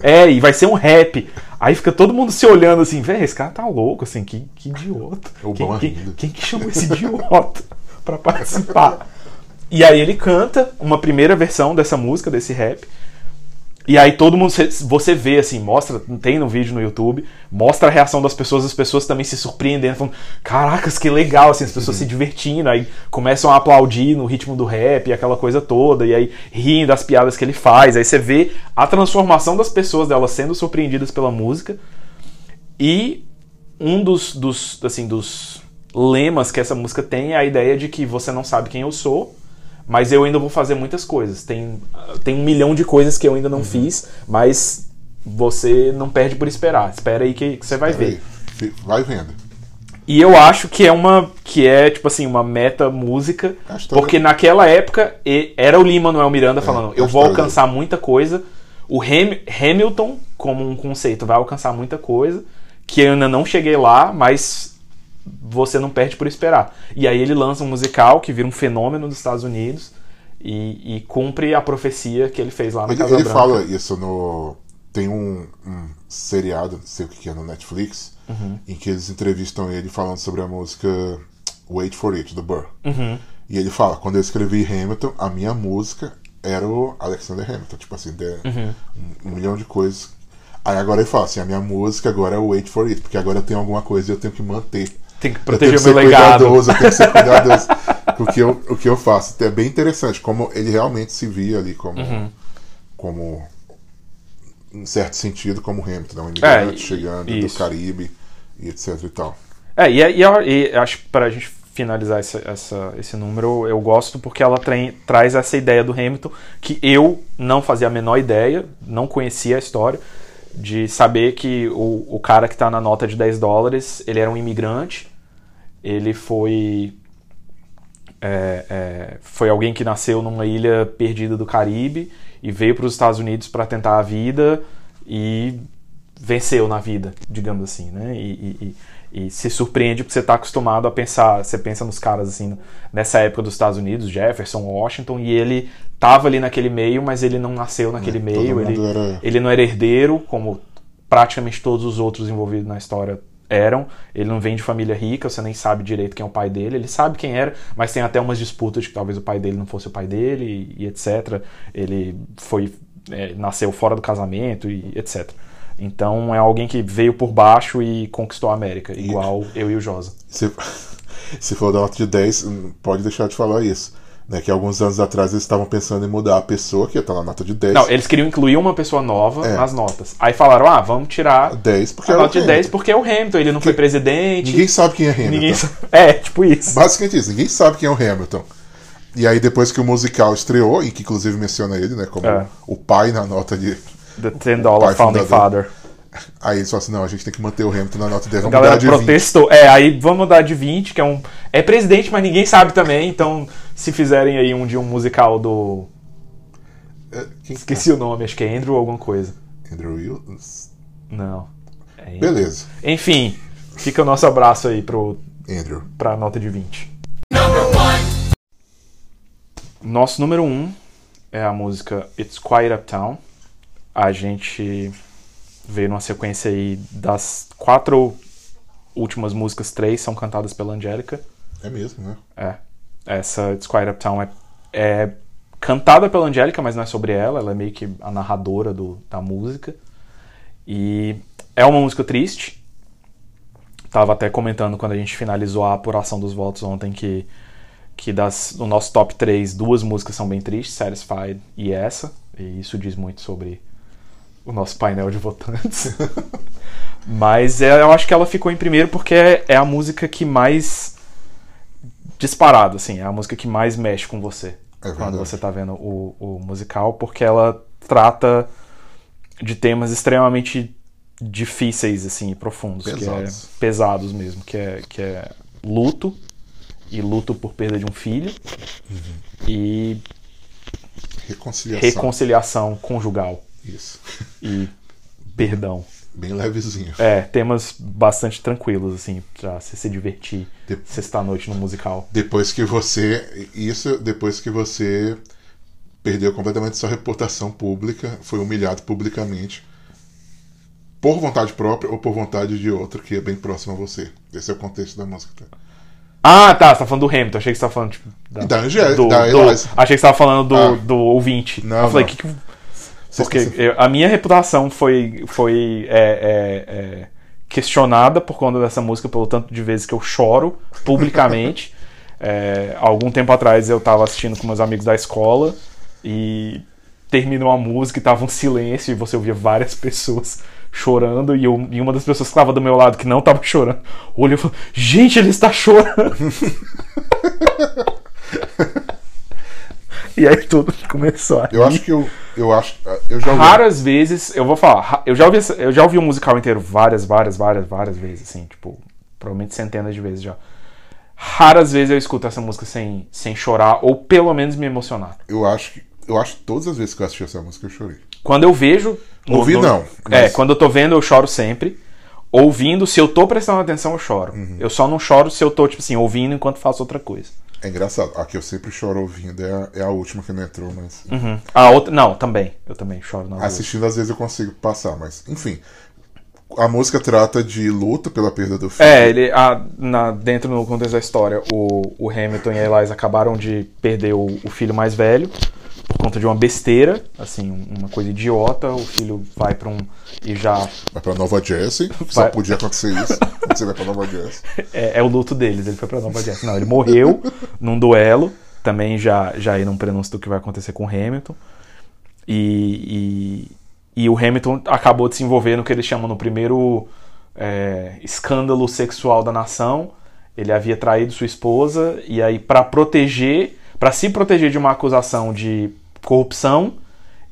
É, e vai ser um rap. Aí fica todo mundo se olhando assim, velho, esse cara tá louco, assim, que, que idiota. O Quem, quem, quem que chamou esse idiota pra participar? E aí ele canta uma primeira versão dessa música, desse rap. E aí todo mundo, você vê assim, mostra, tem no vídeo no YouTube, mostra a reação das pessoas, as pessoas também se surpreendendo, falando, caracas, que legal, assim, as pessoas se divertindo, aí começam a aplaudir no ritmo do rap, aquela coisa toda, e aí riem das piadas que ele faz, aí você vê a transformação das pessoas, delas sendo surpreendidas pela música, e um dos, dos, assim, dos lemas que essa música tem é a ideia de que você não sabe quem eu sou, mas eu ainda vou fazer muitas coisas. Tem, tem um milhão de coisas que eu ainda não fiz, mas você não perde por esperar. Espera aí que, que você vai ver. Fi- Vai vendo. E eu acho que é uma que é tipo assim uma meta música, porque naquela época era o Lin Manuel Miranda falando, a eu vou alcançar muita coisa. O Ham- Hamilton como um conceito vai alcançar muita coisa que eu ainda não cheguei lá, mas você não perde por esperar. E aí ele lança um musical que vira um fenômeno dos Estados Unidos e, e cumpre a profecia que ele fez lá na Ele, Casa ele Branca. fala isso no. Tem um, um seriado, não sei o que é no Netflix, Uhum. em que eles entrevistam ele falando sobre a música Wait for It, do Burr. Uhum. E ele fala: quando eu escrevi Hamilton, a minha música era o Alexander Hamilton. Tipo assim, de, Uhum. um, um milhão de coisas. Aí agora ele fala assim: a minha música agora é o Wait for It, porque agora eu tenho alguma coisa e eu tenho que manter. Tem que Eu proteger tenho o que meu legado. cuidadoso, eu tenho que ser cuidadoso com o que eu, o que eu faço. É bem interessante como ele realmente se via ali como, Uhum. como em certo sentido, como Hamilton, né? um imigrante É, chegando isso. do Caribe e etc e tal. É, e, e, eu- e acho que pra gente finalizar essa, essa- esse número, eu gosto porque ela traz essa ideia do Hamilton que eu não fazia a menor ideia, não conhecia a história, de saber que o, o cara que tá na nota de 10 dólares, ele era um imigrante, ele foi. é, é, foi alguém que nasceu numa ilha perdida do Caribe e veio para os Estados Unidos para tentar a vida e venceu na vida, digamos assim, né? E, e- e- se surpreende porque você está acostumado a pensar, você pensa nos caras assim, nessa época dos Estados Unidos, Jefferson, Washington, e ele tava ali naquele meio, mas ele não nasceu naquele É, meio, ele, era- ele não era herdeiro, como praticamente todos os outros envolvidos na história eram. Ele não vem de família rica, você nem sabe direito quem é o pai dele. Ele sabe quem era, mas tem até umas disputas de que talvez o pai dele não fosse o pai dele e, e etc. Ele foi é, nasceu fora do casamento e etc. Então é alguém que veio por baixo e conquistou a América, igual eu e o Josa. Se, se for da nota de 10, hum, pode deixar de falar isso. Né, que alguns anos atrás eles estavam pensando em mudar a pessoa que ia estar na nota de 10. Não, eles queriam incluir uma pessoa nova É. nas notas. Aí falaram: ah, vamos tirar 10 porque a nota de Hamilton. 10 porque é o Hamilton, ele não foi presidente. Ninguém sabe quem é Hamilton. ninguém. É, tipo isso. Basicamente isso, ninguém sabe quem é o Hamilton. E aí depois que o musical estreou, e que inclusive menciona ele, né, como É. o pai na nota de The Ten Dollar pai Founding fundador. Father. Aí eles falam assim, não, a gente tem que manter o Hamilton na nota 10, A vamos galera mudar de 20. protestou. É, aí vamos mudar de 20, que é um. É presidente, mas ninguém sabe também. Então, se fizerem aí um de um musical do. É, quem- Esqueci o nome, acho que é Andrew alguma coisa. Andrew Wills? Não. É. Beleza, Enfim, fica o nosso abraço aí pro, Andrew. pra nota de 20. Number one. Nosso número 1 um é a música It's Quiet Uptown. A gente veio numa sequência aí das quatro últimas músicas, três são cantadas pela Angélica. É mesmo, né? É. Essa It's Quiet Uptown é, é cantada pela Angélica, mas não é sobre ela. Ela é meio que a narradora do, da música. E é uma música triste. Tava até comentando quando a gente finalizou a apuração dos votos ontem que, que das, no nosso top 3, duas músicas são bem tristes, Satisfied e essa. E isso diz muito sobre o nosso painel de votantes. Mas é, eu acho que ela ficou em primeiro porque é, é a música que mais disparado, assim, é a música que mais mexe com você É quando você tá vendo o, o musical, porque ela trata de temas extremamente difíceis, assim, e profundos, Pesados. que é pesados mesmo, que é, que é luto e luto por perda de um filho e Reconciliação. reconciliação conjugal Isso. e perdão. Bem levezinho. É, temas bastante tranquilos, assim, pra você se divertir De- sexta-noite no musical. Depois que você. Isso depois que você perdeu completamente sua reputação pública, foi humilhado publicamente. Por vontade própria ou por vontade de outro que é bem próximo a você. Esse é o contexto da música. tá? Ah, tá, você tá falando do Hamilton. Achei que você tava falando, tipo, da, Da Angélica, da do-. Achei que você tava falando do, Ah. do ouvinte. Não, eu falei, não. que que. Porque eu- a minha reputação foi, foi é, é, é, questionada por conta dessa música, pelo tanto de vezes que eu choro publicamente. É, algum tempo atrás eu tava assistindo com meus amigos da escola e terminou a música e tava um silêncio e você ouvia várias pessoas chorando e, eu- e uma das pessoas que estava do meu lado que não tava chorando olhou e falou: Gente, ele está chorando! e aí tudo começou a Eu acho que eu. Eu acho. Eu já ouvi. Raras vezes, eu vou falar, eu já ouvi, eu já ouvi o musical inteiro várias, várias, várias, várias vezes, assim, tipo, provavelmente centenas de vezes já. Raras vezes eu escuto essa música sem, sem chorar, ou pelo menos me emocionar. Eu acho que. Eu acho que todas as vezes que eu assisti essa música eu chorei. Quando eu vejo. no- Ouvi no- não, É, mas- quando eu tô vendo, eu choro sempre. Ouvindo, se eu tô prestando atenção, eu choro. Uhum. Eu só não choro se eu tô, tipo assim, ouvindo enquanto faço outra coisa. É engraçado. A que eu sempre choro ouvindo é a, é a última que não entrou, mas. Uhum. A outra. Não, também. Eu também choro na. Assistindo às vezes eu consigo passar, mas. Enfim. A música trata de luta pela perda do filho. É, ele, a- na, dentro no contexto da história, o, o Hamilton e a Eliza acabaram de perder o, o filho mais velho conta de uma besteira, assim, um- uma coisa idiota. O filho vai pra um. e já. Vai pra Nova Jersey. Só Vai. podia acontecer isso. você vai pra Nova Jersey. É, é o luto deles, ele foi pra Nova Jersey. Não, ele morreu num duelo, também já, já aí num prenúncio do que vai acontecer com o Hamilton. E, e, e o Hamilton acabou de se envolver no que eles chamam no primeiro é, escândalo sexual da nação. Ele havia traído sua esposa, e aí, pra proteger, para se proteger de uma acusação de corrupção,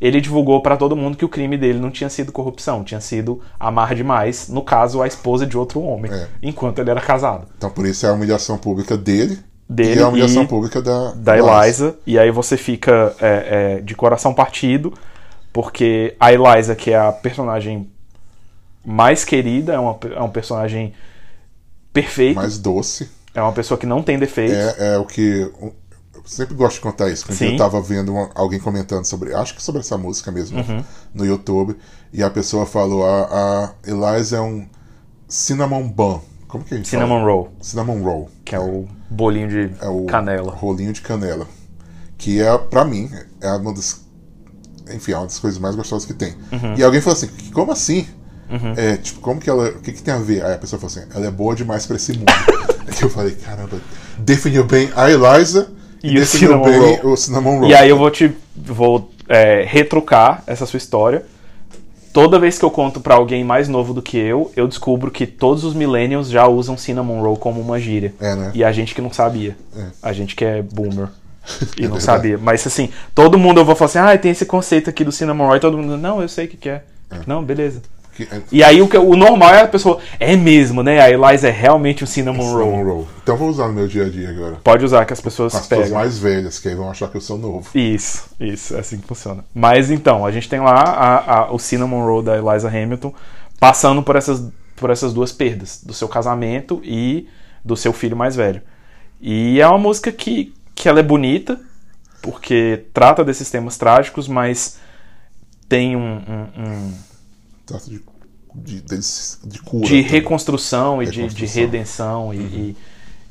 ele divulgou pra todo mundo que o crime dele não tinha sido corrupção, tinha sido amar demais, no caso, a esposa de outro homem, É. enquanto ele era casado. Então por isso é a humilhação pública dele. Dele e a humilhação e pública da, Da Eliza, e aí você fica é, é, de coração partido, porque a Eliza, que é a personagem mais querida, é, uma, é um personagem perfeito, Mais doce. é uma pessoa que não tem defeitos. É, é o que. Sempre gosto de contar isso. Porque Sim. eu tava vendo uma- alguém comentando sobre. Acho que sobre essa música mesmo. Uhum. No YouTube. E a pessoa falou: a, a Eliza é um cinnamon bun. Como que a gente Cinnamon fala? roll, Cinnamon roll. que é o bolinho de É o canela. rolinho de canela. Que é, pra mim, é uma das. Enfim, é uma das coisas mais gostosas que tem. Uhum. E alguém falou assim: como assim? É, tipo, como que ela. O que, que tem a ver? Aí a pessoa falou assim: ela é boa demais pra esse mundo. Aí eu falei: caramba, definiu bem a Eliza E e, o cinnamon roll. o cinnamon roll. E aí eu vou te vou é, retrucar essa sua história. Toda vez que eu conto pra alguém mais novo do que eu, eu descubro que todos os millennials já usam cinnamon roll como uma gíria. É, né? E a gente que não sabia. É. A gente que é boomer. E não verdade. sabia. Mas assim, todo mundo eu vou falar assim, ah, tem esse conceito aqui do cinnamon roll. E todo mundo, não, eu sei o que, que é. Não, beleza. Que, é, E aí o, o normal é a pessoa. É mesmo, né? A Eliza é realmente um cinnamon roll. cinnamon roll. Então eu vou usar no meu dia a dia agora. Pode usar que as pessoas as pessoas pegam. mais velhas, que aí vão achar que eu sou novo. Isso, isso, é assim que funciona. Mas então, a gente tem lá a- a- o Cinnamon Roll da Eliza Hamilton passando por essas, por essas duas perdas, do seu casamento e do seu filho mais velho. E é uma música que, que ela é bonita, porque trata desses temas trágicos, mas tem um, um- um- Trata de, de, deles- de cura. de reconstrução e de, de Reconstrução. redenção e, e-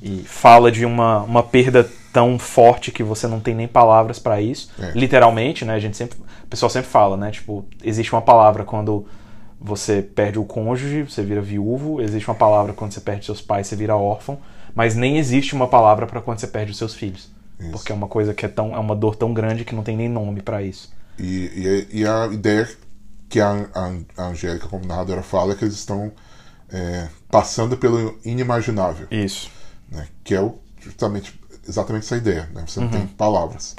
e fala de uma, uma perda tão forte que você não tem nem palavras pra isso. É. Literalmente, né? A gente sempre, o pessoal sempre fala, né? Tipo, existe uma palavra quando você perde o cônjuge, você vira viúvo. Existe uma palavra quando você perde seus pais, você vira órfão. Mas nem existe uma palavra pra quando você perde os seus filhos. Isso. Porque é uma coisa que é tão é uma dor tão grande que não tem nem nome pra isso. E, e, e a ideia que a, a, a Angélica, como narradora, fala é que eles estão é, passando pelo inimaginável. Isso. né? Que é o, justamente exatamente essa ideia. Né? Você não Uhum. tem palavras.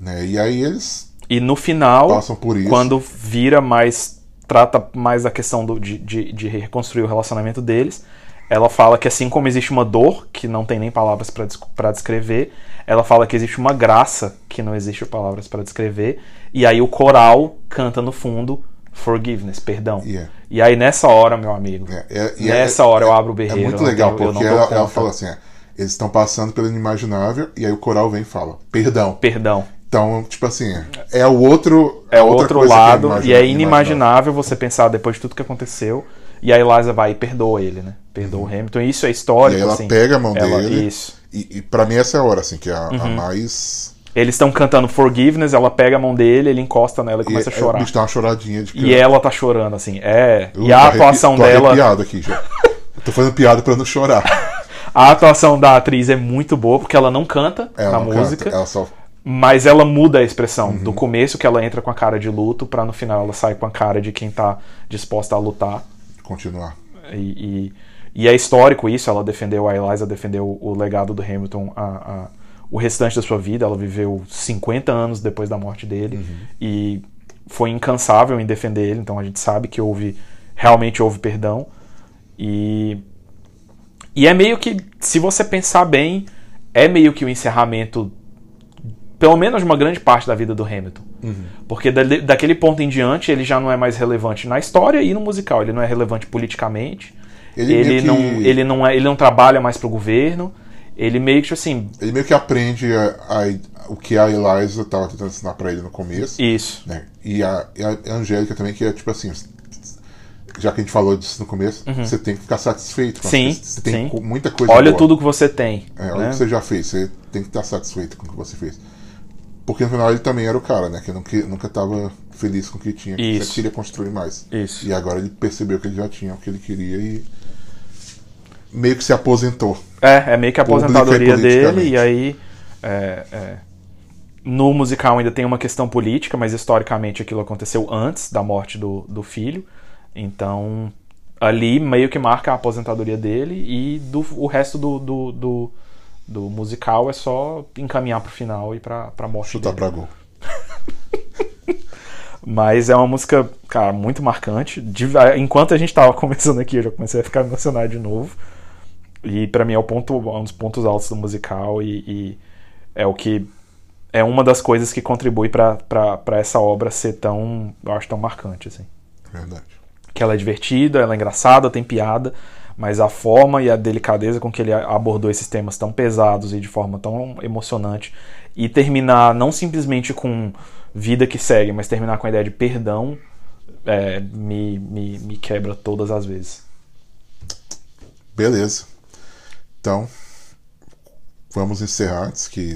Né? E aí eles E no final, Passam por isso. quando vira mais. trata mais da questão do- de, de, de reconstruir o relacionamento deles, ela fala que assim como existe uma dor, que não tem nem palavras para descrever, ela fala que existe uma graça, que não existe palavras para descrever, e aí o coral canta no fundo forgiveness, perdão. Yeah. E aí nessa hora, meu amigo, É, é- e nessa é- hora eu é- abro o berreiro. É muito eu legal, eu porque dou ela, ela fala assim: é, eles estão passando pelo inimaginável, e aí o coral vem e fala, perdão. Perdão. Então, tipo assim, é o outro. É o outro lado, e é inimaginável você pensar depois de tudo que aconteceu. E a Eliza vai e perdoa ele, né? Perdoa o Hamilton. E isso é histórico. Uhum. E aí ela assim. pega a mão Ela- dele. Isso. Uhum. E, e pra mim essa é a hora, assim, que é a, a mais. Eles estão cantando Forgiveness, ela pega a mão dele, ele encosta nela e começa e, a chorar. O bicho dá uma choradinha de E ela tá chorando, assim. É. Eu e a tô arrepi- atuação tô dela. arrepiado aqui já. Eu tô fazendo piada pra não chorar. A atuação da atriz é muito boa, porque ela não canta Ela na não música. canta, ela só. Mas ela muda a expressão. Uhum. Do começo que ela entra com a cara de luto, pra no final ela sai com a cara de quem tá disposta a lutar. Continuar. E, e, e é histórico isso, ela defendeu, a Eliza defendeu o legado do Hamilton a, a- o restante da sua vida. Ela viveu 50 anos depois da morte dele e foi incansável em defender ele. Então a gente sabe que houve, realmente houve perdão. E, e é meio que, se você pensar bem, é meio que o encerramento, pelo menos uma grande parte da vida do Hamilton. Porque dali- daquele ponto em diante ele já não é mais relevante na história e no musical. Ele não é relevante politicamente. Ele Ele, que- não, ele, não é, ele não trabalha mais pro governo. Ele meio que assim. Ele meio que aprende a- a- o que a Eliza tava tentando ensinar pra ele no começo. Isso. né? E a, e a Angélica também, que é tipo assim. Já que a gente falou disso no começo, você tem que ficar satisfeito. com Sim. Você tem sim. muita coisa Olha boa. tudo que você tem. É, olha né? o que você já fez, você tem que estar satisfeito com o que você fez. Porque no final ele também era o cara, né? Que nunca, nunca tava feliz com o que tinha, que Isso. queria construir mais. Isso. E agora ele percebeu que ele já tinha o que ele queria e meio que se aposentou. É, é meio que a aposentadoria dele, e aí. é, é, no musical ainda tem uma questão política, mas historicamente aquilo aconteceu antes da morte do, do filho. Então, ali meio que marca a aposentadoria dele, e do, o resto do, do, do, do musical é só encaminhar pro final e pra, pra morte Chutar dele. pra gol. Mas é uma música, cara, muito marcante. Enquanto a gente tava conversando aqui, eu já comecei a ficar emocionado de novo. E pra mim é o ponto, um dos pontos altos do musical e, e é o que é uma das coisas que contribui pra essa obra ser tão, eu acho tão marcante assim. Verdade. Que ela é divertida, ela é engraçada, tem piada, mas a forma e a delicadeza com que ele abordou esses temas tão pesados e de forma tão emocionante e terminar não simplesmente com vida que segue, mas terminar com a ideia de perdão é, me, me, me quebra todas as vezes. Beleza. Então, vamos encerrar antes que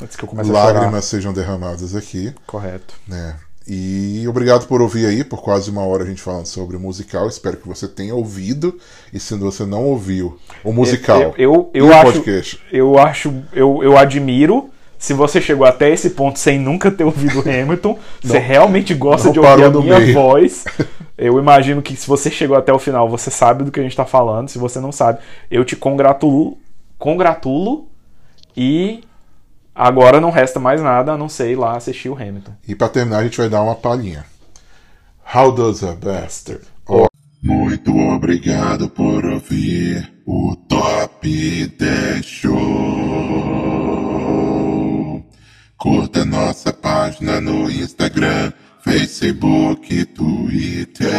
Antes que lágrimas sejam derramadas aqui. Correto. né? E obrigado por ouvir aí, por quase uma hora a gente falando sobre o musical. Espero que você tenha ouvido. E se você não ouviu o musical, Eu, eu, eu, acho, podcast, eu acho, eu, eu admiro. Se você chegou até esse ponto sem nunca ter ouvido Hamilton, você realmente gosta não de ouvir a minha meio. voz. Eu imagino que se você chegou até o final, você sabe do que a gente tá falando. Se você não sabe, eu te congratulo, congratulo e Agora não resta mais nada a não ser ir lá assistir o Hamilton. E para terminar, a gente vai dar uma palhinha. How does a bastard? Oh. Muito obrigado por ouvir o Top 10 Show. Curta nossa página no Instagram, Facebook e Twitter.